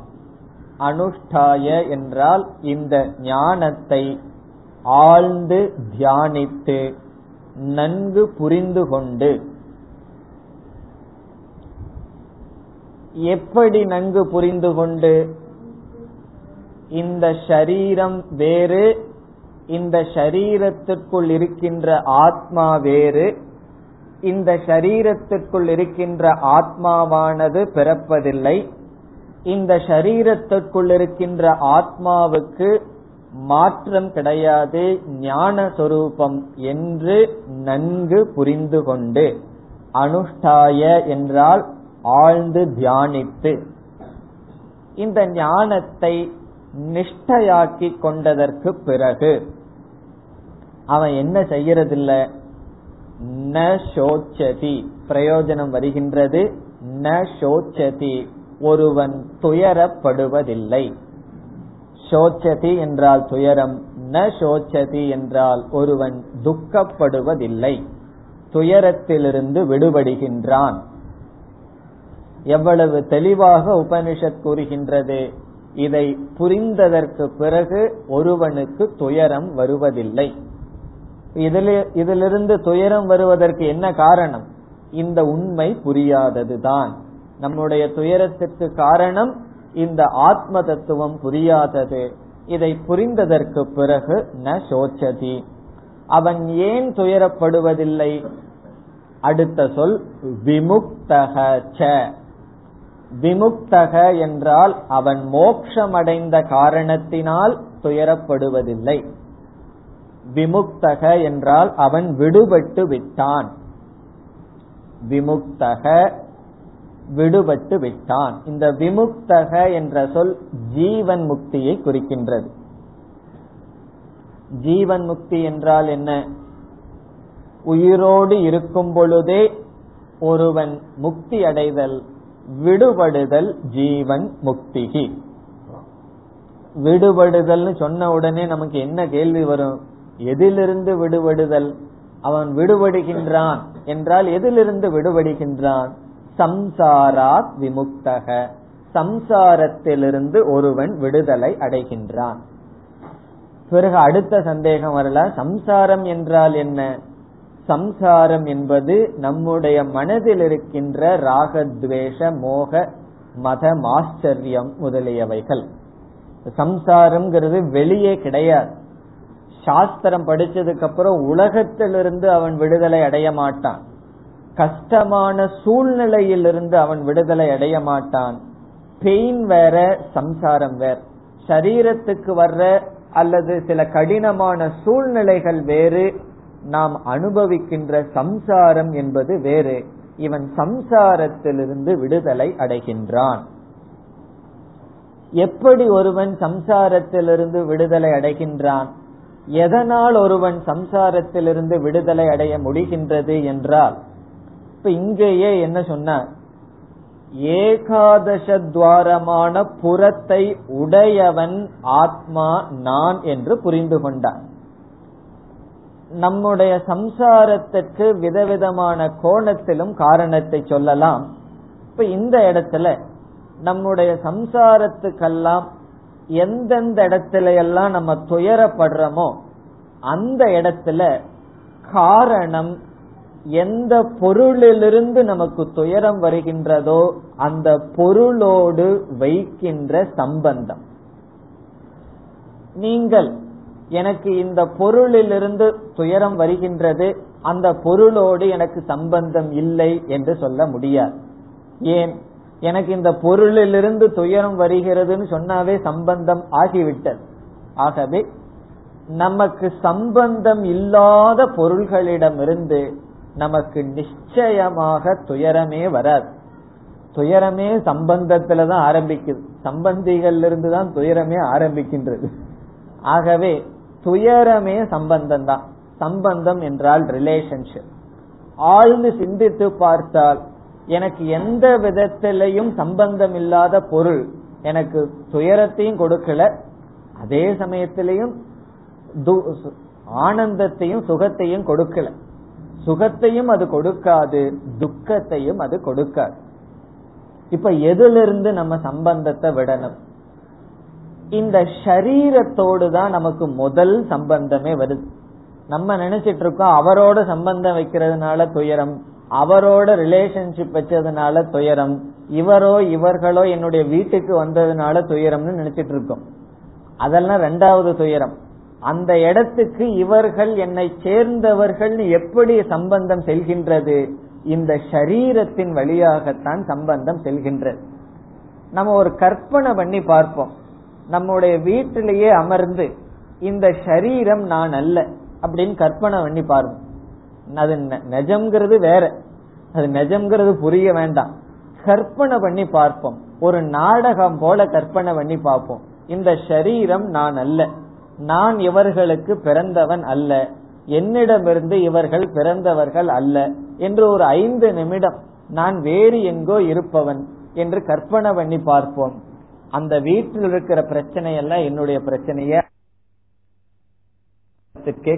அனுஷ்டாய என்றால் இந்த ஞானத்தை ஆழ்ந்து தியானித்து நன்கு புரிந்து கொண்டு எப்படி நன்கு புரிந்து கொண்டு இந்த ஷரீரம் வேறு இந்த ஷரீரத்திற்குள் இருக்கின்ற ஆத்மா வேறு இந்த ஷரீரத்திற்குள் இருக்கின்ற ஆத்மாவானது பிறப்பதில்லை. இந்த ஷரீரத்திற்குள் இருக்கின்ற ஆத்மாவுக்கு மாற்றம் கிடையாது ஞான சொரூபம் என்று நன்கு புரிந்து கொண்டு அனுஷ்டாய என்றால் ஆழ்ந்து தியானித்து. இந்த ஞானத்தை நிஷ்டையாக்கி கொண்டதற்கு பிறகு அவன் என்ன செய்யறதில்ல ந சோச்சதி. பிரயோஜனம் வருகின்றது. ந சோச்சதி. ஒருவன் துயரப்படுவதில்லை. சோச்சதி என்றால் துயரம். ந சோச்சதி என்றால் ஒருவன் துக்கப்படுவதில்லை. துயரத்திலிருந்து விடுபடுகின்றான். எவ்வளவு தெளிவாக உபனிஷத் கூறுகின்றது. இதை புரிந்ததற்கு பிறகு ஒருவனுக்கு துயரம் வருவதில்லை. இதிலிருந்து துயரம் வருவதற்கு என்ன காரணம்? இந்த உண்மை புரியாததுதான். நம்முடைய துயரத்திற்கு காரணம் இந்த ஆத்ம தத்துவம் புரியாதது. இதை புரிந்ததற்கு பிறகு ந சோச்சதி. அவன் ஏன் துயரப்படுவதில்லை? அடுத்த சொல் விமுக்தக விமுக்தக என்றால் அவன் மோக்ஷமடைந்த காரணத்தினால் துயரப்படுவதில்லை. விமுக்தக என்றால் அவன் விடுபட்டு விட்டான். விமுக்தக விடுபட்டு விட்டான். இந்த விமுக்தக என்ற சொல் ஜீவன் முக்தியை குறிக்கின்றது. ஜீவன் முக்தி என்றால் என்ன? உயிரோடு இருக்கும் பொழுதே ஒருவன் முக்தி அடைதல் விடுபடுதல் ஜீவன் முக்திகி. விடுபடுதல்னு சொன்ன உடனே நமக்கு என்ன கேள்வி வரும்? எதிலிருந்து விடுபடுதல்? அவன் விடுபடுகின்றான் என்றால் எதிலிருந்து விடுபடுகின்றான்? சம்சாராத் விமுக்தக. சம்சாரத்திலிருந்து ஒருவன் விடுதலை அடைகின்றான். பிறகு அடுத்த சந்தேகம் வரல. சம்சாரம் என்றால் என்ன? சம்சாரம் என்பது நம்முடைய மனதில் இருக்கின்ற ராகத்வேஷ மோக மத மாஸ்டரியம் முதலியவைகள். சம்சாரம்ங்கிறது வெளியே கிடையாது. சாஸ்திரம் படிச்சதுக்கு அப்புறம் உலகத்திலிருந்து அவன் விடுதலை அடைய மாட்டான். கஷ்டமான சூழ்நிலையிலிருந்து அவன் விடுதலை அடைய மாட்டான். பெயின் வேற சம்சாரம் வேற. சரீரத்துக்கு வர்ற அல்லது சில கடினமான சூழ்நிலைகள் வேறு நாம் அனுபவிக்கின்ற சம்சாரம் என்பது வேறு. இவன் சம்சாரத்திலிருந்து விடுதலை அடைகின்றான். எப்படி ஒருவன் சம்சாரத்திலிருந்து விடுதலை அடைகின்றான்? எதனால் ஒருவன் சம்சாரத்திலிருந்து விடுதலை அடைய முடிகின்றது என்றால் இப்ப இங்கேயே என்ன சொன்னார்? ஏகாதச துவாரமான புறத்தை உடையவன் ஆத்மா நான் என்று புரிந்து கொண்டான். நம்முடைய சம்சாரத்திற்கு விதவிதமான கோணத்திலும் காரணத்தை சொல்லலாம். இப்ப இந்த இடத்துல நம்முடைய சம்சாரத்துக்கெல்லாம் எந்தெந்த இடத்துல எல்லாம் நம்ம துயரப்படுறோமோ அந்த இடத்துல காரணம் எந்த பொருளிலிருந்து நமக்கு துயரம் வருகின்றதோ அந்த பொருளோடு வைக்கின்ற சம்பந்தம். நீங்கள் எனக்கு இந்த பொருளிலிருந்து துயரம் வருகின்றது அந்த பொருளோடு எனக்கு சம்பந்தம் இல்லை என்று சொல்ல முடியாது. ஏன்? எனக்கு இந்த பொருளிலிருந்து துயரம் வருகிறதுன்னு சொன்னாவே சம்பந்தம் ஆகிவிட்டது. ஆகவே நமக்கு சம்பந்தம் இல்லாத பொருள்களிடமிருந்து நமக்கு நிச்சயமாக துயரமே வராது. துயரமே சம்பந்தத்துல தான் ஆரம்பிக்குது. சம்பந்திகள் இருந்து தான் துயரமே ஆரம்பிக்கின்றது. ஆகவே துயரமே சம்பந்தம் தான் சம்பந்தம் என்றால் ரிலேஷன்ஷிப் ஆழ்ந்து சிந்தித்து பார்த்தால் எனக்கு எந்த விதத்திலையும் சம்பந்தம் இல்லாத பொருள் எனக்கு துயரத்தையும் கொடுக்கல. அதே சமயத்திலையும் ஆனந்தத்தையும் சுகத்தையும் கொடுக்கல. சுகத்தையும் அது கொடுக்காது துக்கத்தையும் அது கொடுக்காது. இப்ப எதிலிருந்து நம்ம சம்பந்தத்தை விடணும்? இந்த ஷரீரத்தோடு தான் நமக்கு முதல் சம்பந்தமே வருது. நம்ம நினைச்சிட்டு இருக்கோம் அவரோட சம்பந்தம் வைக்கிறதுனால துயரம் அவரோட ரிலேஷன்ஷிப் வச்சதுனால துயரம் இவரோ இவர்களோ என்னுடைய வீட்டுக்கு வந்ததுனால துயரம்னு நினைச்சிட்டு இருக்கோம் அதெல்லாம் ரெண்டாவது துயரம். அந்த இடத்துக்கு இவர்கள் என்னை சேர்ந்தவர்கள் எப்படி சம்பந்தம் செல்கின்றது? இந்த சரீரத்தின் வழியாகத்தான் சம்பந்தம் செல்கின்றது. நம்ம ஒரு கற்பனை பண்ணி பார்ப்போம். நம்முடைய வீட்டிலேயே அமர்ந்து இந்த சரீரம் நான் அல்ல அப்படின்னு கற்பனை பண்ணி பாருங்க. அது நெஜம்ங்கிறது வேற. அது நெஜம்ங்கிறது புரிய வேண்டாம். கற்பனை பண்ணி பார்ப்போம். ஒரு நாடகம் போல கற்பனை பண்ணி பார்ப்போம். இந்த சரீரம் நான் அல்ல. நான் இவர்களுக்கு பிறந்தவன் அல்ல. என்னிடமிருந்து இவர்கள் பிறந்தவர்கள் அல்ல என்று ஒரு ஐந்து நிமிடம் நான் வேறு எங்கோ இருப்பவன் என்று கற்பனை பண்ணி பார்ப்போம். அந்த வீட்டில் இருக்கிற பிரச்சனை எல்லாம் என்னுடைய பிரச்சனைய.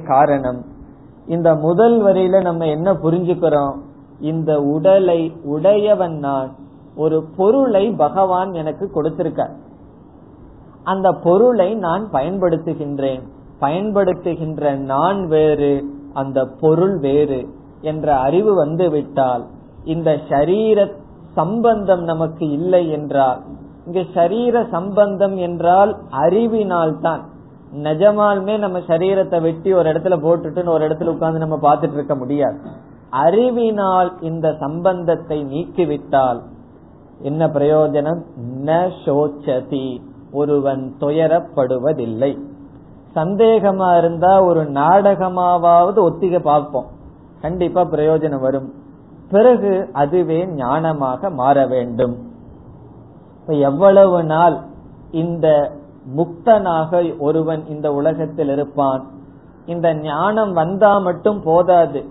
காரணம். இந்த முதல் வரியில நம்ம என்ன புரிஞ்சுக்கிறோம்? இந்த உடலை உடையவன் நான் ஒரு பொருளை பகவான் எனக்கு கொடுத்திருக்க அந்த பொருளை நான் பயன்படுத்துகின்றேன். பயன்படுத்துகின்ற நான் வேறு அந்த பொருள் வேறு என்ற அறிவு வந்துவிட்டால் இந்த சரீர சம்பந்தம் நமக்கு இல்லை என்றால் இங்க சரீர சம்பந்தம் என்றால் அறிவினால் தான் நிஜமாலுமே நம்ம சரீரத்தை வெட்டி ஒரு இடத்துல போட்டுட்டு ஒரு இடத்துல உட்கார்ந்து நம்ம பார்த்துட்டு இருக்க முடியாது. அறிவினால் இந்த சம்பந்தத்தை நீக்கிவிட்டால் என்ன பிரயோஜனம்? ந சோச்சதி. ஒருவன் துயரப்படுவதில்லை. சந்தேகமா இருந்தா ஒரு நாடகமாவது ஒத்திக பார்ப்போம். கண்டிப்பா பிரயோஜனம் வரும். பிறகு அதுவே ஞானமாக மாற வேண்டும். இப்ப எவ்வளவு நாள் இந்த முக்தனாக ஒருவன் இந்த உலகத்தில் இருப்பான்? இந்த ஞானம் வந்தா மட்டும் போதாது.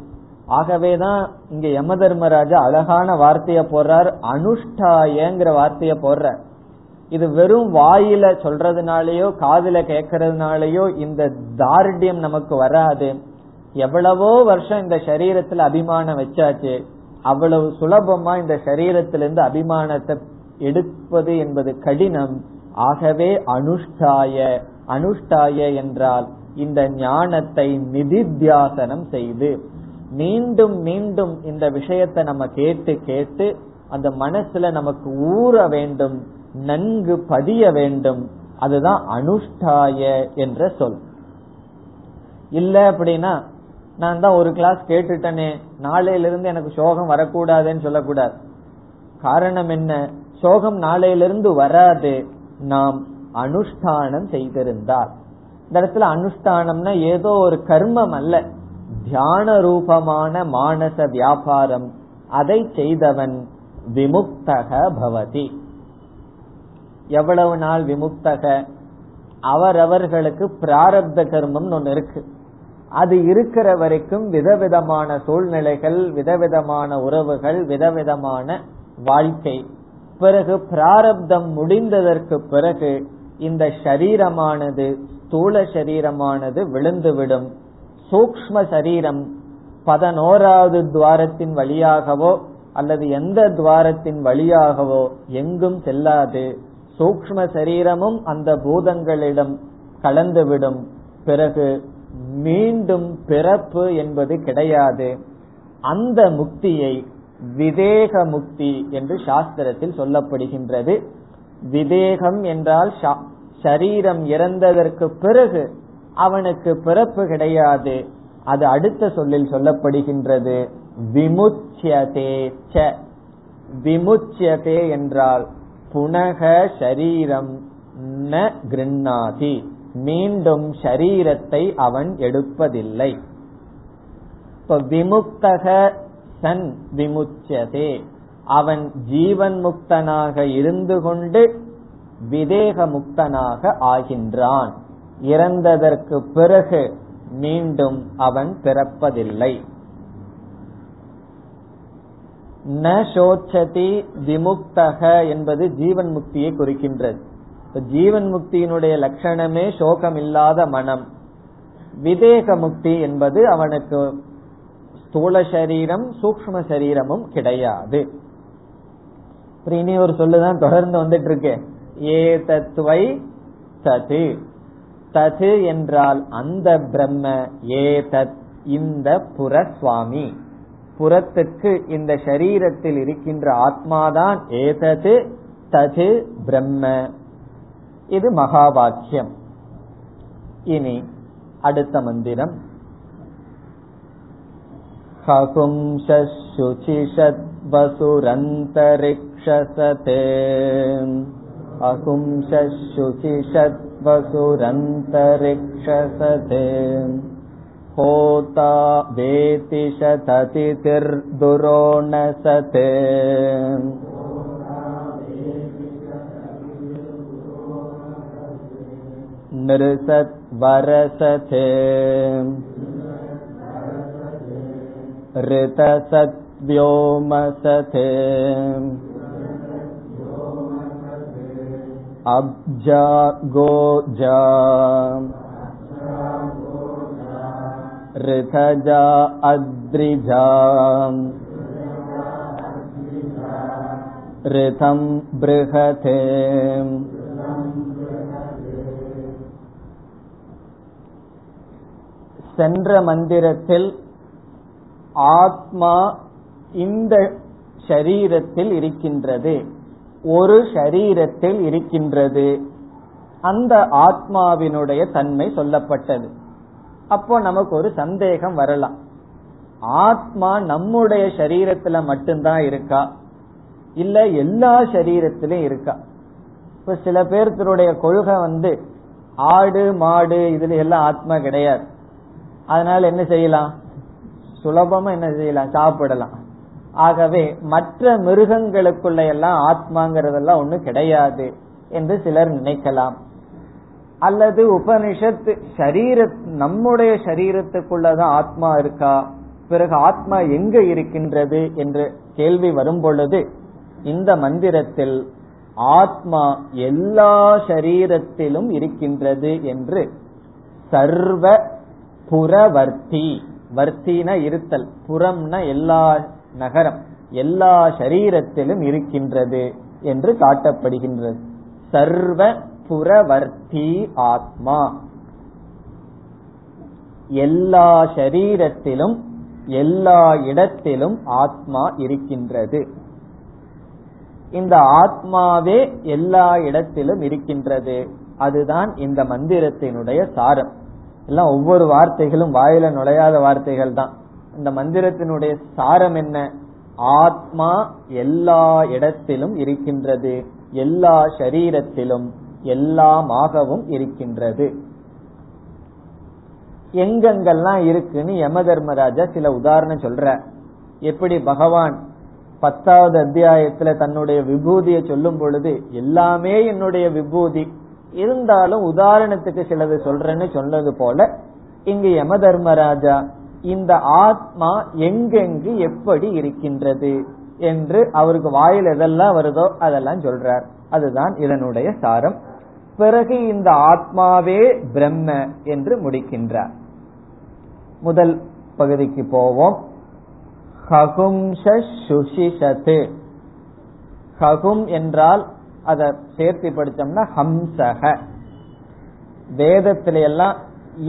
ஆகவேதான் இங்க யம தர்மராஜா அழகான வார்த்தைய போடுறார் அனுஷ்டாயங்கிற வார்த்தைய போடுற இது வெறும் வாயில சொல்றதுனாலயோ காதுல கேட்கறதுனாலயோ இந்த தார்டியம் நமக்கு வராது. எவ்வளவோ வருஷம் இந்த சரீரத்துல அபிமானம் வச்சாச்சு. அவ்வளவு சுலபமா இந்த சரீரத்திலிருந்து அபிமானத்தை எடுப்பது என்பது கடினம். ஆகவே அனுஷ்டாய அனுஷ்டாய என்றால் இந்த ஞானத்தை நிதித்தியாசனம் செய்து மீண்டும் மீண்டும் இந்த விஷயத்தை நம்ம கேட்டு கேட்டு அந்த மனசுல நமக்கு ஊற வேண்டும் நன்கு பதிய வேண்டும். அதுதான் அனுஷ்டாய என்ற சொல். இல்ல அப்படின்னா நான் தான் ஒரு கிளாஸ் கேட்டுட்டனே நாளையிலிருந்து எனக்கு சோகம் வரக்கூடாதுன்னு சொல்லக்கூடாது. காரணம் என்ன? சோகம் நாளையிலிருந்து வராது. நாம் அனுஷ்டானம் செய்திருந்தால் இந்த இடத்துல அனுஷ்டானம்னா ஏதோ ஒரு கர்மம் அல்ல. தியான ரூபமான மானச வியாபாரம். அதை செய்தவன் விமுக்தக பவதி. எவ்வளவு நாள் விமுக்தக? அவரவர்களுக்கு பிராரப்த கர்மம் ஒன்னு இருக்கு. அது இருக்கிற வரைக்கும் விதவிதமான சூழ்நிலைகள் விதவிதமான உறவுகள் விதவிதமான வாழ்க்கை. பிறகு பிராரப்தம் முடிந்ததற்கு பிறகு இந்த சரீரமானது ஸ்தூல சரீரமானது விழுந்துவிடும். சூக்ம சரீரம் பதினோராவது துவாரத்தின் வழியாகவோ அல்லது எந்த துவாரத்தின் வழியாகவோ எங்கும் செல்லாது. சூக்ம சரீரமும் அந்த பூதங்களிடம் கலந்துவிடும். பிறகு மீண்டும் பிறப்பு என்பது கிடையாது. அந்த முக்தியை விதேக முக்தி என்று சாஸ்திரத்தில் சொல்லப்படுகின்றது. விதேகம் என்றால் சரீரம் இறந்ததற்கு பிறகு அவனுக்கு பிறப்பு கிடையாது. அது அடுத்த சொல்லில் சொல்லப்படுகின்றது. விமுச்சியதே விமுச்சியதே என்றால் புனக சரீரம் ந கிருண்ணாதி. மீண்டும் ஷரீரத்தை அவன் எடுப்பதில்லை. இப்ப விமுக்தக சன் விமுச்சதே. அவன் ஜீவன் முக்தனாக இருந்து கொண்டு விதேக முக்தனாக ஆகின்றான். இறந்ததற்கு பிறகு மீண்டும் அவன் பிறப்பதில்லை. ந சோச்சதி விமுக்தக என்பது ஜீவன் முக்தியை குறிக்கின்றது. ஜீவன் முக்தியினுடைய லட்சணமே சோகம் இல்லாத மனம். விதேக முக்தி என்பது அவனுக்கு ஸ்தூல சரீரம் சூக்ம சரீரமும் கிடையாது. இனி ஒரு சொல்லுதான் தொடர்ந்து வந்துட்டு இருக்கு ஏ தத்துவை தது. தது என்றால் அந்த பிரம்ம ஏ தத் இந்த புறசுவாமி புறத்துக்கு இந்த சரீரத்தில் இருக்கின்ற ஆத்மாதான் ஏதது தது பிரம்ம. இது மகா வாக்கியம் இனி அடுத்த மந்திரம். हपुंशुचिषद्वसुरन्तरिक्षसते अपुंशुचिषद्वसुरन्तरिक्षसते होता वेति शततिर्दुरोणसते नृसद्वरसते ऋतसद्व्योमसते अब्जा गोजा ऋतजा अद्रिजा ऋतं बृहते சென்ற மந்திரத்தில் ஆத்மா இந்த ஷரீரத்தில் இருக்கின்றது. ஒரு ஷரீரத்தில் இருக்கின்றது. அந்த ஆத்மாவினுடைய தன்மை சொல்லப்பட்டது. அப்போ நமக்கு ஒரு சந்தேகம் வரலாம். ஆத்மா நம்முடைய சரீரத்துல மட்டும்தான் இருக்கா? இல்ல எல்லா சரீரத்திலும் இருக்கா? இப்ப சில பேர்த்தினுடைய கொள்கை வந்து ஆடு மாடு இதுல எல்லாம் ஆத்மா கிடையாது. அதனால என்ன செய்யலாம்? சுலபமா என்ன செய்யலாம்? சாப்பிடலாம். ஆகவே மற்ற மிருகங்களுக்குள்ள எல்லாம் ஆத்மாங்கிறதெல்லாம் ஒண்ணு கிடையாது என்று சிலர் நினைக்கலாம். அல்லது உபனிஷத்து சரீர நம்முடைய சரீரத்துக்குள்ளதான் ஆத்மா இருக்கா? பிறகு ஆத்மா எங்க இருக்கின்றது என்று கேள்வி வரும் பொழுது இந்த மந்திரத்தில் ஆத்மா எல்லா சரீரத்திலும் இருக்கின்றது என்று சர்வ புறவர்த்தி வர்த்தின இருத்தல் புறம்னா எல்லா நகரம் எல்லா சரீரத்திலும் இருக்கின்றது என்று காட்டப்படுகின்றது. சர்வ புறவர்த்தி ஆத்மா. எல்லா சரீரத்திலும் எல்லா இடத்திலும் ஆத்மா இருக்கின்றது. இந்த ஆத்மாவே எல்லா இடத்திலும் இருக்கின்றது. அதுதான் இந்த மந்திரத்தினுடைய சாரம். எல்லாம் ஒவ்வொரு வார்த்தைகளும் வாயில நுழையாத வார்த்தைகள் தான். இந்த மந்திரத்தினுடைய சாரம் என்ன? ஆத்மா எல்லா இடத்திலும் இருக்கின்றது. எல்லா சரீரத்திலும் எல்லாமாகவும் இருக்கின்றது. எங்கெங்கெல்லாம் இருக்குன்னு யம தர்மராஜா சில உதாரணம் சொல்ற. எப்படி பகவான் பத்தாவது அத்தியாயத்துல தன்னுடைய விபூதியை சொல்லும் பொழுது எல்லாமே என்னுடைய விபூதி. இருந்தாலும் உதாரணத்துக்கு சிலது சொல்றேன்னு சொன்னது போல இங்கு யம தர்மராஜா இந்த ஆத்மா எங்கெங்கு எப்படி இருக்கின்றது என்று அவருக்கு வாயில் எதெல்லாம் வருதோ அதெல்லாம் சொல்றார். அதுதான் இதனுடைய சாரம். பிறகு இந்த ஆத்மாவே பிரம்ம என்று முடிக்கின்றார். முதல் பகுதிக்கு போவோம். ஹகும்ஷுஷிஷத்து ஹகும் என்றால் அதை சேர்த்து படிச்சோம்னா ஹம்சக வேதத்தில எல்லாம்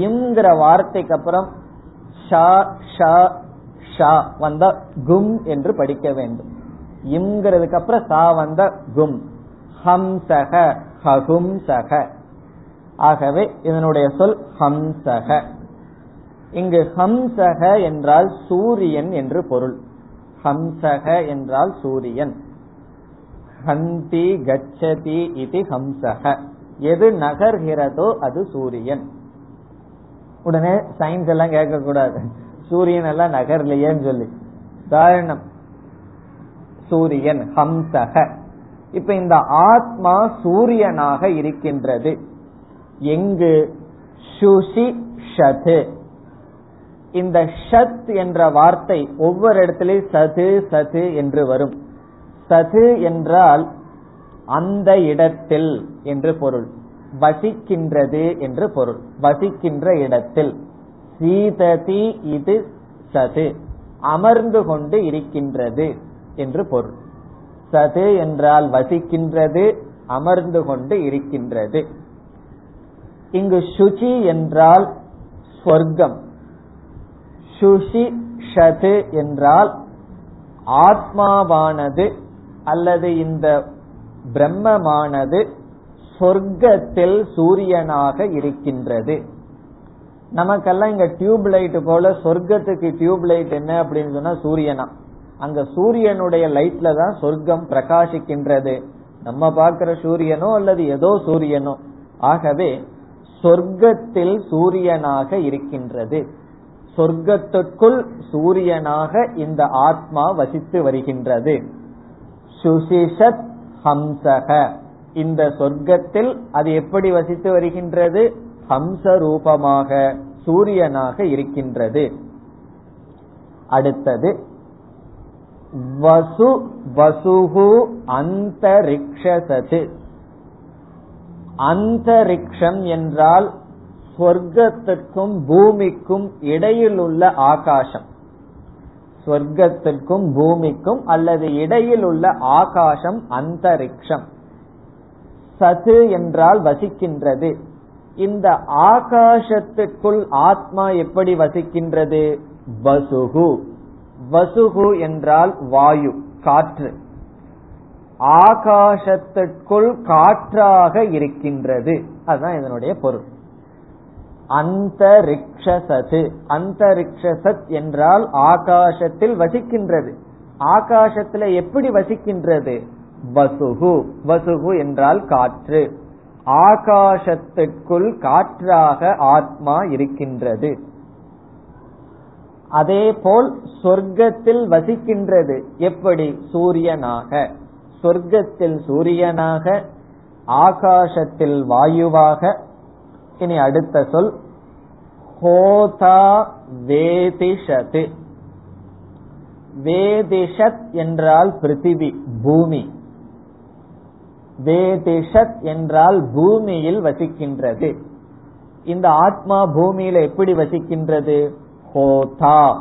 இங்கிற வார்த்தைக்கு அப்புறம் வந்த கும் என்று படிக்க வேண்டும். இம்ங்கிறதுக்கு அப்புறம் சா வந்த கும். ஹம்சக ஹகும்சக ஆகவே இதனுடைய சொல் ஹம்சக இங்கு ஹம்சக என்றால் சூரியன் என்று பொருள். ஹம்சக என்றால் சூரியன். ஹந்தி கச்சதி இது ஹம்சக எது நகர்கிறதோ அது சூரியன். உடனே சயின்ஸ் எல்லாம் கேட்க கூடாது சூரியன் எல்லாம் நகர்லையேன்னு சொல்லி. காரணம் சூரியன் ஹம்சக இப்ப இந்த ஆத்மா சூரியனாக இருக்கின்றது. எங்கு? சுஷி ஷது. இந்த ஷத் என்ற வார்த்தை ஒவ்வொரு இடத்திலே சது சது என்று வரும். சது என்றால் அந்த இடத்தில் என்று பொருள். வசிக்கின்றது என்று பொருள். வசிக்கின்ற இடத்தில். சீததி இது சது. அமர்ந்து கொண்டு இருக்கின்றது என்று பொருள். சது என்றால் வசிக்கின்றது அமர்ந்து கொண்டு இருக்கின்றது. இங்கு சுச்சி என்றால் சொர்க்கம். சுஷி ஷது என்றால் ஆத்மாவானது அல்லது இந்த பிரம்மமானது சொர்க்கத்தில் சூரியனாக இருக்கின்றது. நமக்கெல்லாம் இங்க டியூப் லைட் போல சொர்க்கத்துக்கு டியூப் லைட் என்ன அப்படின்னு சொன்னா சூரியனா. அங்க சூரியனுடைய லைட்ல தான் சொர்க்கம் பிரகாசிக்கின்றது. நம்ம பார்க்கிற சூரியனோ அல்லது ஏதோ சூரியனோ. ஆகவே சொர்க்கத்தில் சூரியனாக இருக்கின்றது. சொர்க்கத்துக்குள் சூரியனாக இந்த ஆத்மா வசித்து வருகின்றது. சுசிஷத் ஹம்சக. இந்த சொர்க்கத்தில் அது எப்படி வசித்து வருகின்றது? ஹம்ச ரூபமாக சூரியனாக இருக்கின்றது. அடுத்தது வசு வசுகு அந்தரிக்ஷசது. அந்தரிக்ஷம் என்றால் சொர்க்கத்துக்கும் பூமிக்கும் இடையில் உள்ள ஆகாசம். சொர்க்கத்திற்கும் பூமிக்கும் அல்லது இடையில் உள்ள ஆகாசம் அந்தரிக்ஷம். சது என்றால் வசிக்கின்றது. இந்த ஆகாசத்துக்குள் ஆத்மா எப்படி வசிக்கின்றது? வசுகு. வசுகு என்றால் வாயு காற்று. ஆகாசத்திற்குள் காற்றாக இருக்கின்றது. அதுதான் இதனுடைய பொருள். அந்தரிக்ஷசது. அந்தரிக்ஷசத் என்றால் ஆகாசத்தில் வசிக்கின்றது. ஆகாசத்துல எப்படி வசிக்கின்றது? வசுகு. வசுகு என்றால் காற்று. ஆகாசத்திற்குள் காற்றாக ஆத்மா இருக்கின்றது. அதே போல் சொர்க்கத்தில் வசிக்கின்றது. எப்படி? சூரியனாக. சொர்க்கத்தில் சூரியனாக ஆகாசத்தில் வாயுவாக இனி அடுத்த சொல் ஹோதா வேதிஷத். வேதிஷத் என்றால் பிருத்திவி பூமி. வேதிஷத் என்றால் பூமியில் வசிக்கின்றது. இந்த ஆத்மா பூமியில எப்படி வசிக்கின்றது? ஹோதா.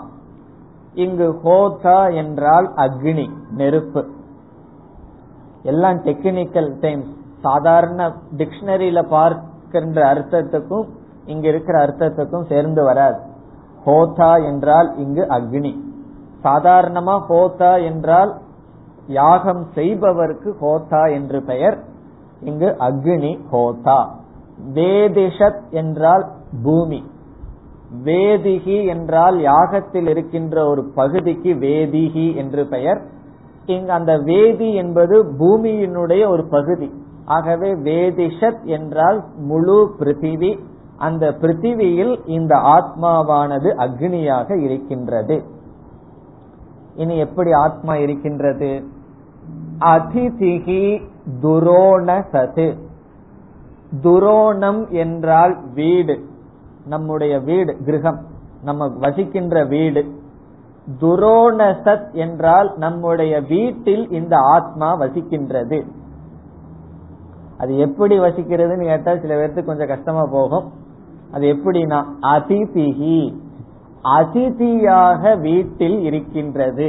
இங்கு ஹோதா என்றால் அக்னி நெருப்பு. எல்லாம் டெக்னிக்கல் டைம்ஸ் சாதாரண டிக்ஷனரியில பார்த்து என்ற அர்த்தத்துக்கும் இங்க இருக்கிற அர்த்தத்துக்கும் சேர்ந்து வராது. ஹோதா என்றால் இங்கு அக்னி. சாதாரணமா ஹோதா என்றால் யாகம் செய்பவருக்கு ஹோதா என்று பெயர். இங்கு அக்னி ஹோதா. வேதிஷத் என்றால் பூமி. வேதிகி என்றால் யாகத்தில் இருக்கின்ற ஒரு பகுதிக்கு வேதிகி என்று பெயர். இங்கு அந்த வேதி என்பது பூமியினுடைய ஒரு பகுதி. ஆகவே வேதிஷத் என்றால் முழு பிருத்திவி. அந்த பிருத்திவியில் இந்த ஆத்மாவானது அக்னியாக இருக்கின்றது. இனி எப்படி ஆத்மா இருக்கின்றது? அதிதிகி துரோண சது துரோணம் என்றால் வீடு. நம்முடைய வீடு கிரகம். நம்ம வசிக்கின்ற வீடு. துரோணசத் என்றால் நம்முடைய வீட்டில் இந்த ஆத்மா வசிக்கின்றது. அது எப்படி வசிக்கிறதுன்னு கேட்டா சில பேர்த்துக்கு கொஞ்சம் கஷ்டமா போகும். அது எப்படின்னா அதிதிகி அதிதியாக வீட்டில் இருக்கின்றது.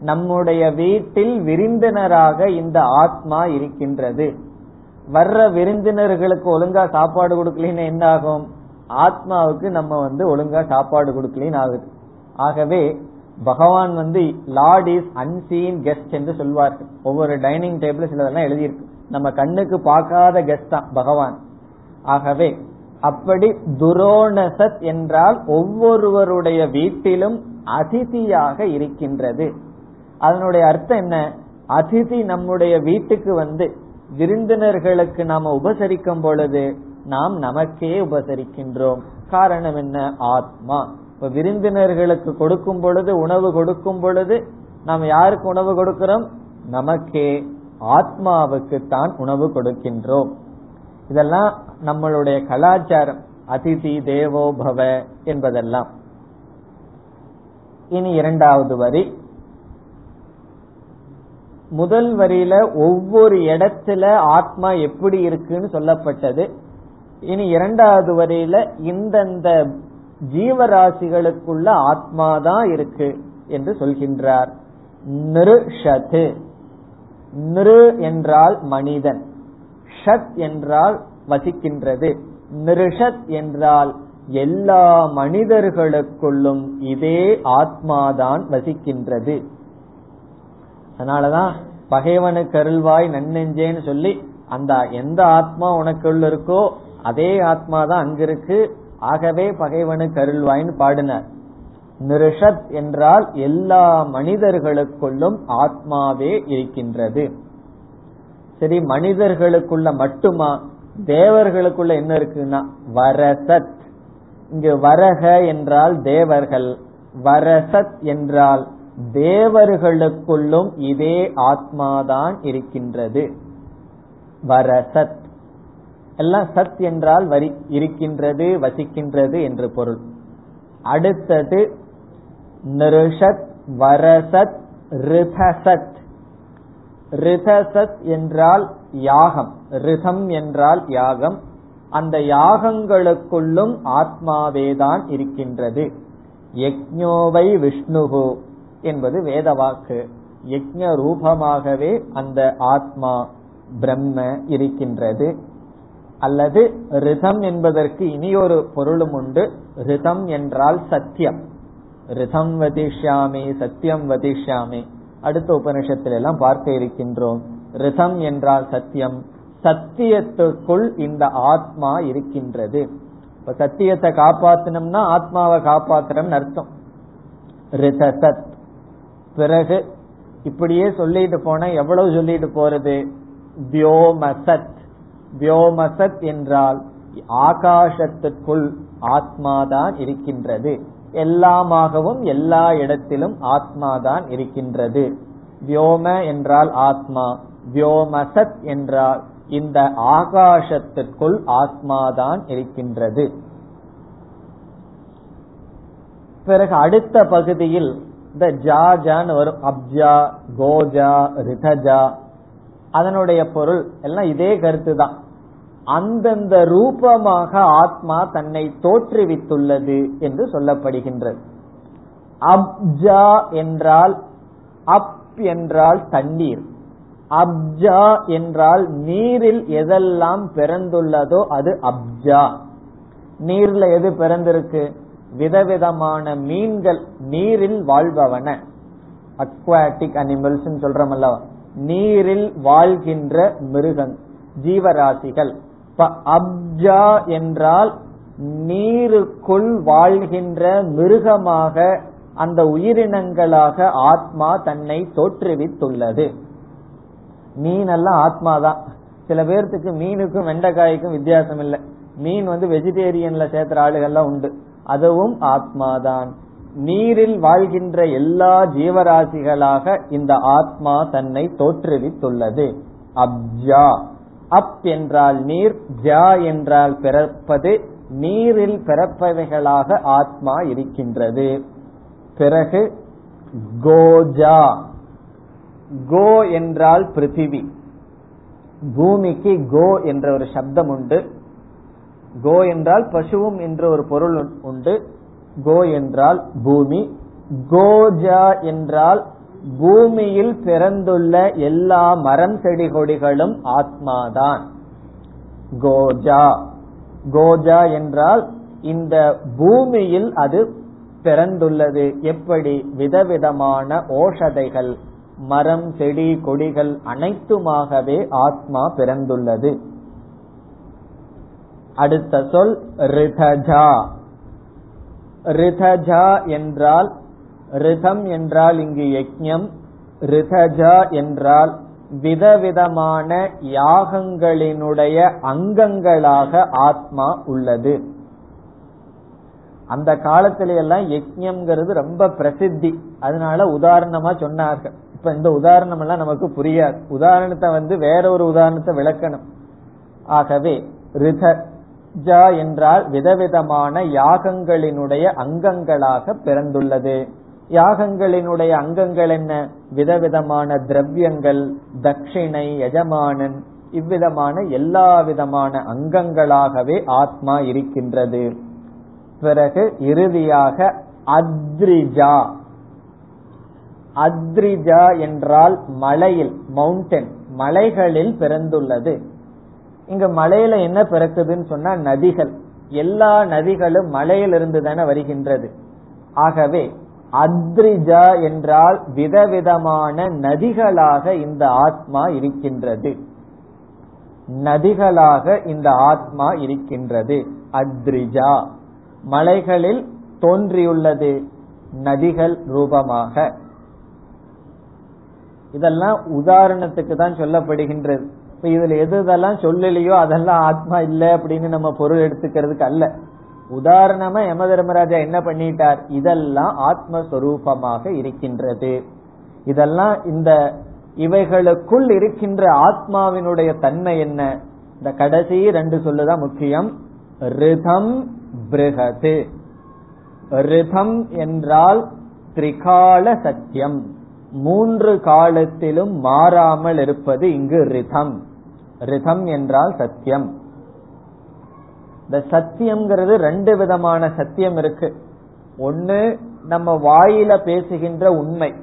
நம்முடைய வீட்டில் விருந்தினராக இந்த ஆத்மா இருக்கின்றது. வர்ற விருந்தினர்களுக்கு ஒழுங்கா சாப்பாடு கொடுக்கலன்னு என்ன ஆகும் ஆத்மாவுக்கு நம்ம வந்து ஒழுங்கா சாப்பாடு கொடுக்கலன்னு ஆகுது. ஆகவே பகவான் வந்து லார்ட் இஸ் அன்சீன் கெஸ்ட் என்று சொல்வார்கள். ஒவ்வொரு டைனிங் டேபிள் சிலதெல்லாம் எழுதியிருக்கு. நம்ம கண்ணுக்கு பார்க்காத கெஸ்ட் தான் பகவான். ஆகவே அப்படி துரோணசத் என்றால் ஒவ்வொருவருடைய வீட்டிலும் அதிதியாக இருக்கின்றது. அதனுடைய அர்த்தம் என்ன? அதிதி நம்முடைய வீட்டுக்கு வந்து விருந்தினர்களுக்கு நாம உபசரிக்கும் பொழுது நாம் நமக்கே உபசரிக்கின்றோம். காரணம் என்ன? ஆத்மா. இப்ப விருந்தினர்களுக்கு கொடுக்கும் பொழுது உணவு கொடுக்கும் பொழுது நாம் யாருக்கு உணவு கொடுக்கிறோம்? நமக்கே. ஆத்மாவுக்கு தான் உணவு கொடுக்கின்றோம். இதெல்லாம் நம்மளுடைய கலாச்சாரம். அதிதி தேவோ பவ என்பதெல்லாம். இனி இரண்டாவது வரி. முதல் வரியில ஒவ்வொரு இடத்துல ஆத்மா எப்படி இருக்குன்னு சொல்லப்பட்டது. இனி இரண்டாவது வரியில இந்தந்த ஜீவராசிகளுக்குள்ள ஆத்மாதான் இருக்கு என்று சொல்கின்றார். நிருஷத்து நிரு என்றால் மனிதன் ஷத் என்றால் வசிக்கின்றது. நிருஷத் என்றால் எல்லா மனிதர்களுக்குள்ளும் இதே ஆத்மாதான் வசிக்கின்றது. அதனாலதான் பகைவனுக்கு அருள்வாய் நன்னெஞ்சேன்னு சொல்லி அந்த எந்த ஆத்மா உனக்குள்ள இருக்கோ அதே ஆத்மா தான் அங்கிருக்கு. ஆகவே பகைவனுக்கு அருள்வாய்னு பாடினார். நிருஷத் என்றால் எல்லா மனிதர்களுக்குள்ளும் ஆத்மாவே இருக்கின்றது. சரி மனிதர்களுக்குள்ள மட்டுமா? தேவர்களுக்குள்ள என்ன இருக்குன்னா வரசத். இங்கு வரக என்றால் தேவர்கள் வரசத் என்றால் தேவர்களுக்குள்ளும் இதே ஆத்மாதான் இருக்கின்றது. வரசத். எல்லாம் சத் என்றால் வரி இருக்கின்றது வசிக்கின்றது என்று பொருள். அடுத்தது நிருஷத் வரசத் ரிதசத். ரிதசத் என்றால் யாகம். ரிதம் என்றால் யாகம். அந்த யாகங்களுக்குள்ளும் ஆத்மாவேதான் இருக்கின்றது. யக்ஞோவை விஷ்ணுகு என்பது வேத வாக்கு யக்ஞ ரூபமாகவே அந்த ஆத்மா பிரம்ம இருக்கின்றது. அல்லது ரிதம் என்பதற்கு இனியொரு பொருளும் உண்டு. ரிதம் என்றால் சத்தியம். ரிதம் வதிஷ்யாமி சத்தியம் வதிஷ்யாமி. அடுத்த உபனிஷத்துல எல்லாம் பார்க்க இருக்கின்றோம். ரிதம் என்றால் சத்தியம் சத்தியத்துக்குள் இந்த ஆத்மா இருக்கின்றது. இப்ப சத்தியத்தை காப்பாத்தணும்னா ஆத்மாவை காப்பாத்துறோம்னு அர்த்தம். ரிதசத். பிறகு இப்படியே சொல்லிட்டு போனா எவ்வளவு சொல்லிட்டு போறது? வியோமசத். வியோமசத் என்றால் ஆகாசத்துக்குள் ஆத்மாதான் இருக்கின்றது. எல்லாமாகவும் எல்லா இடத்திலும் ஆத்மா தான் இருக்கின்றது. வியோம என்றால் ஆத்மா வியோமசத் என்றால் இந்த ஆகாசத்திற்குள் ஆத்மாதான் இருக்கின்றது. பிறகு அடுத்த பகுதியில் இந்த ஜாஜான்னு வரும் அப்ஜா கோஜா ரிதஜா அதனுடைய பொருள் எல்லாம் இதே கருத்து தான் அந்தந்த ரூபமாக ஆத்மா தன்னை தோற்றுவித்துள்ளது என்று சொல்லப்படுகின்றது. அப்ஜா என்றால் அப் என்றால் தண்ணீர். அப்ஜா என்றால் நீரில் எதெல்லாம் பிறந்துள்ளதோ அது அப்ஜா. நீர்ல எது பிறந்திருக்கு? விதவிதமான மீன்கள் நீரில் வாழ்பவன. அக்வாட்டிக் அனிமல்ஸ் சொல்றோம் அல்லவா நீரில் வாழ்கின்ற மிருகங் ஜீவராசிகள். அப்ஜா என்றால் நீருக்குள் வாழ்கின்ற மிருகமாக அந்த உயிரினங்களாக ஆத்மா தன்னை தோற்றுவித்துள்ளது. மீன் எல்லாம் ஆத்மாதான். சில பேர்த்துக்கு மீனுக்கும் வெண்டைக்காய்க்கும் வித்தியாசம் இல்லை மீன் வந்து வெஜிடேரியன்ல சேர்த்துற ஆளுகள்லாம் உண்டு. அதுவும் ஆத்மாதான். நீரில் வாழ்கின்ற எல்லா ஜீவராசிகளாக இந்த ஆத்மா தன்னை தோற்றுவித்துள்ளது. அப்ஜா. அப் என்றால் நீர் ஜா என்றால் பிறப்பது நீரில் பிறப்பவைகளாக ஆத்மா இருக்கின்றது. பிறகு கோஜா. கோ என்றால் பிருத்திவி. பூமிக்கு கோ என்ற ஒரு சப்தம் உண்டு. கோ என்றால் பசுவும் என்ற ஒரு பொருள் உண்டு. கோ என்றால் பூமி. கோஜா என்றால் பூமியில் பிறந்துள்ள எல்லா மரம் செடி கொடிகளும் ஆத்மாதான். கோஜா. கோஜா என்றால் இந்த பூமியில் அது பிறந்துள்ளது. எப்படி? விதவிதமான ஓஷதைகள் மரம் செடி கொடிகள் அனைத்துமாகவே ஆத்மா பிறந்துள்ளது. அடுத்த சொல் ரிதஜா. ரிதஜா என்றால் ரிதம் என்றால் இங்கு யஜ்யம் ரிதஜா என்றால் விதவிதமான யாகங்களினுடைய அங்கங்களாக ஆத்மா உள்ளது. அந்த காலத்தில எல்லாம் யஜ்யம்ங்கிறது ரொம்ப பிரசித்தி. அதனால உதாரணமா சொன்னார்கள். இப்ப இந்த உதாரணம் எல்லாம் நமக்கு புரியாது. உதாரணத்தை வந்து வேற ஒரு உதாரணத்தை விளக்கணும். ஆகவே ரிதஜா என்றால் விதவிதமான யாகங்களினுடைய அங்கங்களாக பிறந்துள்ளது. யாகங்களினுடைய அங்கங்கள் என்ன? விதவிதமான திரவியங்கள் தட்சிணை எஜமானன் இவ்விதமான எல்லா விதமான அங்கங்களாகவே ஆத்மா இருக்கின்றது. பிறகு இறுதியாக அத்ரிஜா. அத்ரிஜா என்றால் மலையில் மவுண்டன் மலைகளில் பிறந்துள்ளது. இங்க மலையில என்ன பிறக்குதுன்னு சொன்னா நதிகள். எல்லா நதிகளும் மலையிலிருந்து தானே வருகின்றது. ஆகவே அத்ரிஜா என்றால் விதவிதமான நதிகளாக இந்த ஆத்மா இருக்கின்றது. நதிகளாக இந்த ஆத்மா இருக்கின்றது. அத்ரிஜா. மலைகளில் தோன்றியுள்ளது நதிகள் ரூபமாக. இதெல்லாம் உதாரணத்துக்கு தான் சொல்லப்படுகின்றது. இப்ப இதுல எது இதெல்லாம் சொல்லலையோ அதெல்லாம் ஆத்மா இல்ல அப்படின்னு நம்ம பொருள் எடுத்துக்கிறதுக்கு அல்ல. உதாரணமா யம தர்மராஜா என்ன பண்ணிட்டார்? இதெல்லாம் ஆத்மஸ்வரூபமாக இருக்கின்றது. இதெல்லாம் இந்த இவைகளுக்குள் இருக்கின்ற ஆத்மாவினுடைய தன்மை என்ன? இந்த கடைசி ரெண்டு சொல்லுதான் முக்கியம். ரிதம் பிருகது ரிதம் என்றால் திரிகால சத்தியம். மூன்று காலத்திலும் மாறாமல் இருப்பது இங்கு ரிதம். ரிதம் என்றால் சத்தியம். இந்த சத்தியம்ங்கிறது ரெண்டு விதமான சத்தியம் இருக்கு. ஒன்னு நம்ம வாயில பேசுகின்ற உண்மை.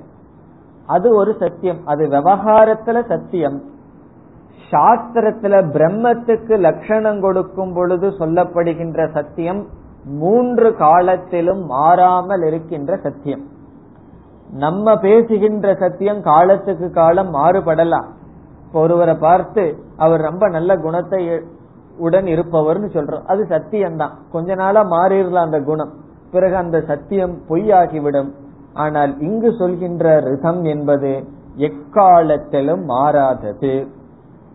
அது ஒரு சத்தியம். அது விவகாரத்துல சத்தியம். சாஸ்திரத்துல பிரம்மத்துக்கு லட்சணம் கொடுக்கும் பொழுது சொல்லப்படுகின்ற சத்தியம் மூன்று காலத்திலும் மாறாமல் இருக்கின்ற சத்தியம். நம்ம பேசுகின்ற சத்தியம் காலத்துக்கு காலம் மாறுபடலாம். ஒருவரை பார்த்து அவர் ரொம்ப நல்ல குணத்தை உடன் இருப்பவர்னு சொல்றோம். அது சத்தியம்தான். கொஞ்ச நாளா மாறிடலாம் அந்த குணம். பிறகு அந்த சத்தியம் பொய்யாகிவிடும். ஆனால் இங்கு சொல்கின்ற ரிதம் என்பது எக்காலத்திலும் மாறாதது.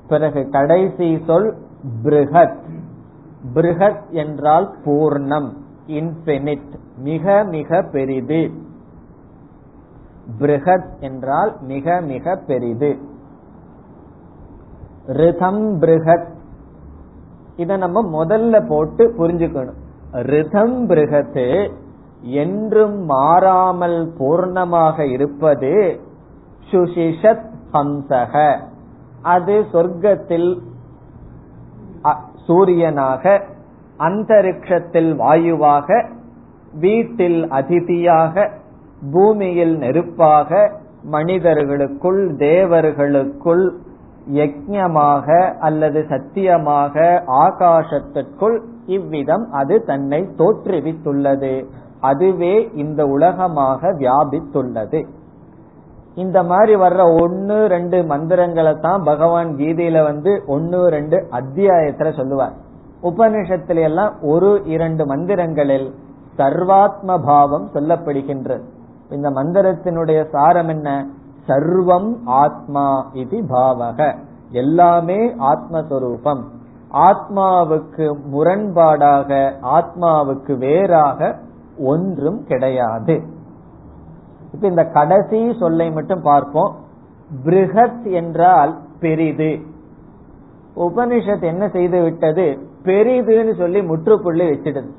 பிறகு கடைசி சொல் பிருகத் பிருகத் என்றால் பூர்ணம் இன்பினிட் மிக மிக பெரிது. பிருகத் என்றால் மிக மிக பெரிது. ரிதம் பிருகத் இத நம்ம முதல்ல போட்டு புரிஞ்சுக்கணும். ரிதம் பிருகத்து என்றும் மாறாமல் பூர்ணமாக இருப்பது சுஷிஷத் ஹம்சக. அது சொர்க்கத்தில் சூரியனாக அந்தரிக்ஷத்தில் வாயுவாக வீட்டில் அதிதியாக பூமியில் நெருப்பாக மனிதர்களுக்குள் தேவர்களுக்குள் யஜ்யமாக அல்லது சத்தியமாக ஆகாசத்திற்குள் இவ்விதம் அது தன்னை தோற்றுவித்துள்ளது. அதுவே இந்த உலகமாக வியாபித்துள்ளது. இந்த மாதிரி வர்ற ஒன்னு ரெண்டு மந்திரங்களை தான் பகவான் கீதையில வந்து ஒன்னு ரெண்டு அத்தியாயத்துல சொல்லுவார். உபனிஷத்துல எல்லாம் ஒரு இரண்டு மந்திரங்களில் சர்வாத்ம பாவம் சொல்லப்படுகின்றது. இந்த மந்திரத்தினுடைய சாரம் என்ன? சர்வம் ஆத்மா இது பாவக. எல்லாமே ஆத்மஸ்வரூபம். ஆத்மாவுக்கு முரண்பாடாக ஆத்மாவுக்கு வேறாக ஒன்றும் கிடையாது. இப்ப இந்த கடைசி சொல்லை மட்டும் பார்ப்போம். பிருகத் என்றால் பெரிது. உபனிஷத் என்ன செய்து விட்டது? பெரிதுன்னு சொல்லி முற்றுப்புள்ளி வச்சிடுது.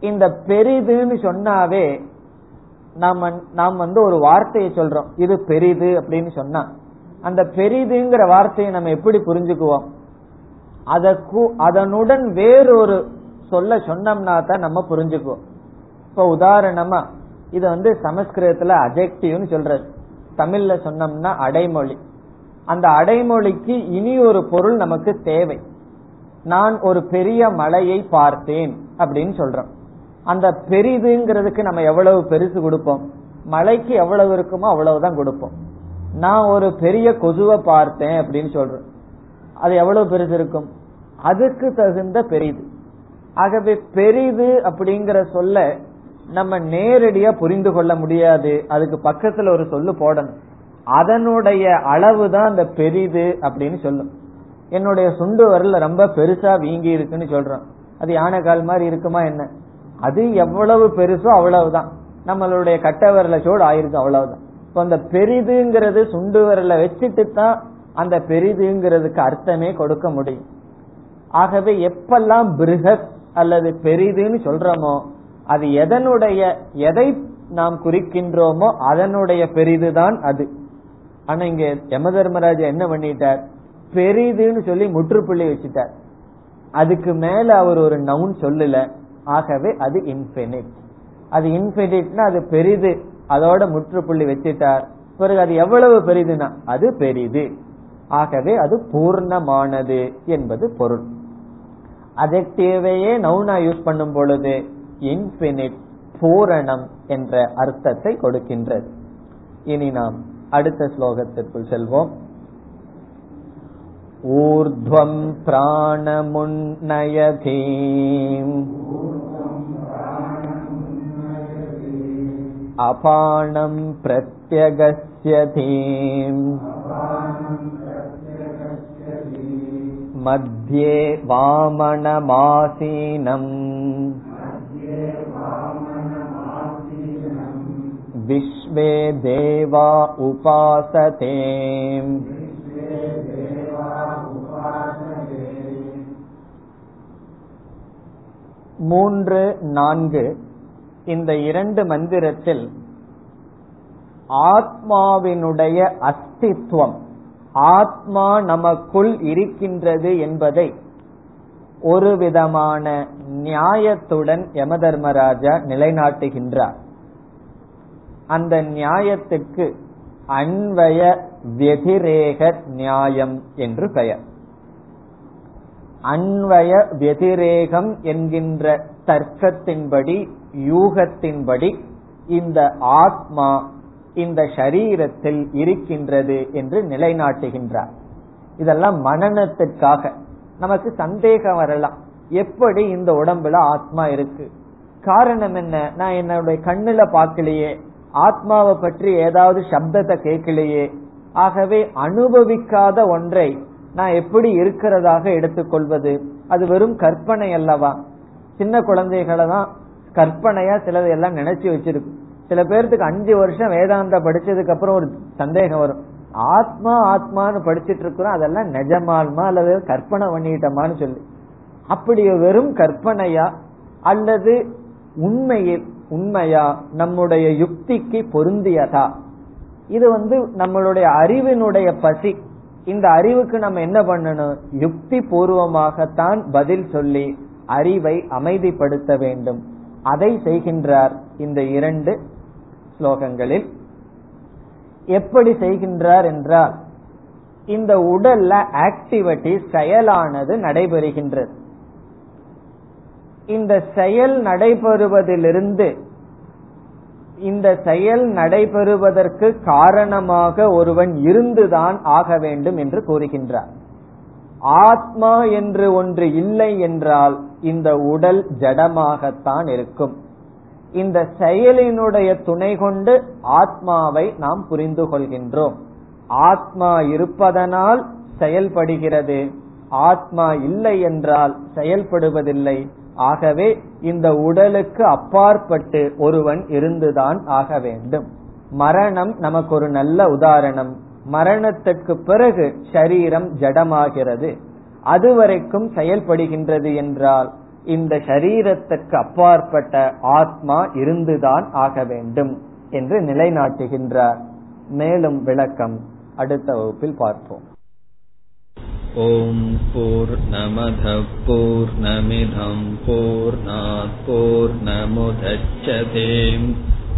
இந்த பெரிதுன்னு சொன்னாவே நாம நாம் வந்து ஒரு வார்த்தையை சொல்றோம். இது பெரிது அப்படின்னு சொன்னா அந்த பெரிதுங்கிற வார்த்தையை நம்ம எப்படி புரிஞ்சுக்குவோம்? அதற்கு அதனுடன் வேறொரு சொல்ல சொன்னோம்னா தான் நம்ம புரிஞ்சுக்குவோம். இப்ப உதாரணமா இது வந்து சமஸ்கிருதத்துல அஜெக்டிவ்னு சொல்றது தமிழ்ல சொன்னோம்னா அடைமொழி. அந்த அடைமொழிக்கு இனி ஒரு பொருள் நமக்கு தேவை. நான் ஒரு பெரிய மலையை பார்த்தேன் அப்படின்னு சொல்றோம். அந்த பெரிதுங்கிறதுக்கு நம்ம எவ்வளவு பெருசு கொடுப்போம்? மலைக்கு எவ்வளவு இருக்குமோ அவ்வளவுதான் கொடுப்போம். நான் ஒரு பெரிய கொசுவை பார்த்தேன் அப்படின்னு சொல்றேன். அது எவ்வளவு பெருசு இருக்கும்? அதுக்கு தகுந்த பெரிது. ஆகவே பெரிது அப்படிங்கிற சொல்ல நம்ம நேரடியா புரிந்து கொள்ள முடியாது. அதுக்கு பக்கத்துல ஒரு சொல்லு போடணும். அதனுடைய அளவு தான் அந்த பெரிது அப்படின்னு சொல்லும். என்னுடைய சுண்டு வரல ரொம்ப பெருசா வீங்கி இருக்குன்னு சொல்றோம் அது யானை கால் மாதிரி இருக்குமா என்ன? அது எவ்வளவு பெருசோ அவ்வளவுதான். நம்மளுடைய கட்ட விரல சோடு ஆயிருக்கு அவ்வளவுதான். இப்போ அந்த பெரிதுங்கிறது சுண்டு விரல வச்சுட்டு தான் அந்த பெரிதுங்கிறதுக்கு அர்த்தமே கொடுக்க முடியும். ஆகவே எப்பெல்லாம் பிருகத் அல்லது பெரிதுன்னு சொல்றோமோ அது எதனுடைய எதை நாம் குறிக்கின்றோமோ அதனுடைய பெரிதுதான் அது. ஆனா இங்க யம தர்மராஜா என்ன பண்ணிட்டார்? பெரிதுன்னு சொல்லி முற்றுப்புள்ளி வச்சுட்டார். அதுக்கு மேல அவர் ஒரு நவுன் சொல்லல. ஆகவே அது இன்ஃபினிட் அது இன்ஃபினிட்னா அது பெரிது. அதோட முற்றுப்புள்ளி வச்சுட்டார். பிறகு அது எவ்வளவு பெரிதுனா அது பெரிது. ஆகவே அது பூர்ணமானது என்பது பொருள். அதற்கேவையே நவுனா யூஸ் பண்ணும் பொழுது இன்பினிட் பூரணம் என்ற அர்த்தத்தை கொடுக்கின்றது. இனி நாம் அடுத்த ஸ்லோகத்திற்குள் செல்வோம். ஊர்த்வம் பிராணமுன்னயதீம் अपाणम् प्रत्यगस्यधीम् मध्ये वामनमासीनम् विश्वे देवा उपासते மூன்று நான்கு இந்த இரண்டு மந்திரத்தில் ஆத்மாவினுடைய அஸ்தித்வம் ஆத்மா நமக்குள் இருக்கின்றது என்பதை ஒரு விதமான நியாயத்துடன் யமதர்மராஜா நிலைநாட்டுகின்றார். அந்த நியாயத்துக்கு அன்வய வெதிரேக நியாயம் என்று பெயர். அன்வய வெதிரேகம் என்கின்ற தர்க்கத்தின்படி யூகத்தின்படி இந்த ஆத்மா இந்த சரீரத்தில் இருக்கின்றது என்று நிலைநாட்டுகின்றார். இதெல்லாம் மனநத்திற்காக நமக்கு சந்தேகம் வரலாம். எப்படி இந்த உடம்புல ஆத்மா இருக்கு? காரணம் என்ன? நான் என்னுடைய கண்ணுல பார்க்கலையே. ஆத்மாவை பற்றி ஏதாவது சப்தத்தை கேட்கலையே. ஆகவே அனுபவிக்காத ஒன்றை நான் எப்படி இருக்கிறதாக எடுத்துக்கொள்வது? அது வெறும் கற்பனை அல்லவா? சின்ன குழந்தைகளை தான் கற்பனையா சிலது எல்லாம் நினைச்சு வச்சிருக்கு சில பேர்த்துக்கு அஞ்சு வருஷம் வேதாந்த படிச்சதுக்கு அப்புறம் ஒரு சந்தேகம் வரும். ஆத்மா ஆத்மான்னு படிச்சிட்டு இருக்கிறோம் அதெல்லாம் நிஜமால்மா அல்லது கற்பனை பண்ணிட்டோமான்னு சொல்லி. அப்படி வெறும் கற்பனையா அல்லது உண்மையில் உண்மையா நம்முடைய யுக்திக்கு பொருந்தியதா? இது வந்து நம்மளுடைய அறிவினுடைய பசி. இந்த அறிவுக்கு நம்ம என்ன பண்ணணும்? யுக்தி பூர்வமாகத்தான் பதில் சொல்லி அறிவை அமைதிப்படுத்த வேண்டும். அதை செய்கின்றார் இந்த இரண்டு ஸ்லோகங்களில். எப்படி செய்கின்றார் என்றால் இந்த உடல்ல ஆக்டிவிட்டி செயலானது நடைபெறுகின்றது. இந்த செயல் நடைபெறுவதிலிருந்து இந்த செயல் நடைபெறுவதற்கு காரணமாக ஒருவன் இருந்துதான் ஆக வேண்டும் என்று கூறுகின்றார். ஆத்மா என்று ஒன்று இல்லை என்றால் இந்த உடல் ஜடமாகத்தான் இருக்கும். இந்த செயலினுடைய துணை கொண்டு ஆத்மாவை நாம் புரிந்து கொள்கின்றோம். ஆத்மா இருப்பதனால் செயல்படுகிறது. ஆத்மா இல்லை என்றால் செயல்படுவதில்லை. ஆகவே இந்த உடலுக்கு அப்பாற்பட்டு ஒருவன் இருந்துதான் ஆக வேண்டும். மரணம் நமக்கு ஒரு நல்ல உதாரணம். மரணத்திற்கு பிறகு சரீரம் ஜடமாகிறது. அதுவரைக்கும் செயல்படுகின்றது என்றால் இந்த சரீரத்துக்கு அப்பாற்பட்ட ஆத்மா இருந்துதான் ஆக வேண்டும் என்று நிலைநாட்டுகின்றார். மேலும் விளக்கம் அடுத்த வகுப்பில் பார்ப்போம். ஓம் போர் நமத போர் நமிதம் போர் நமுதச்சதேம்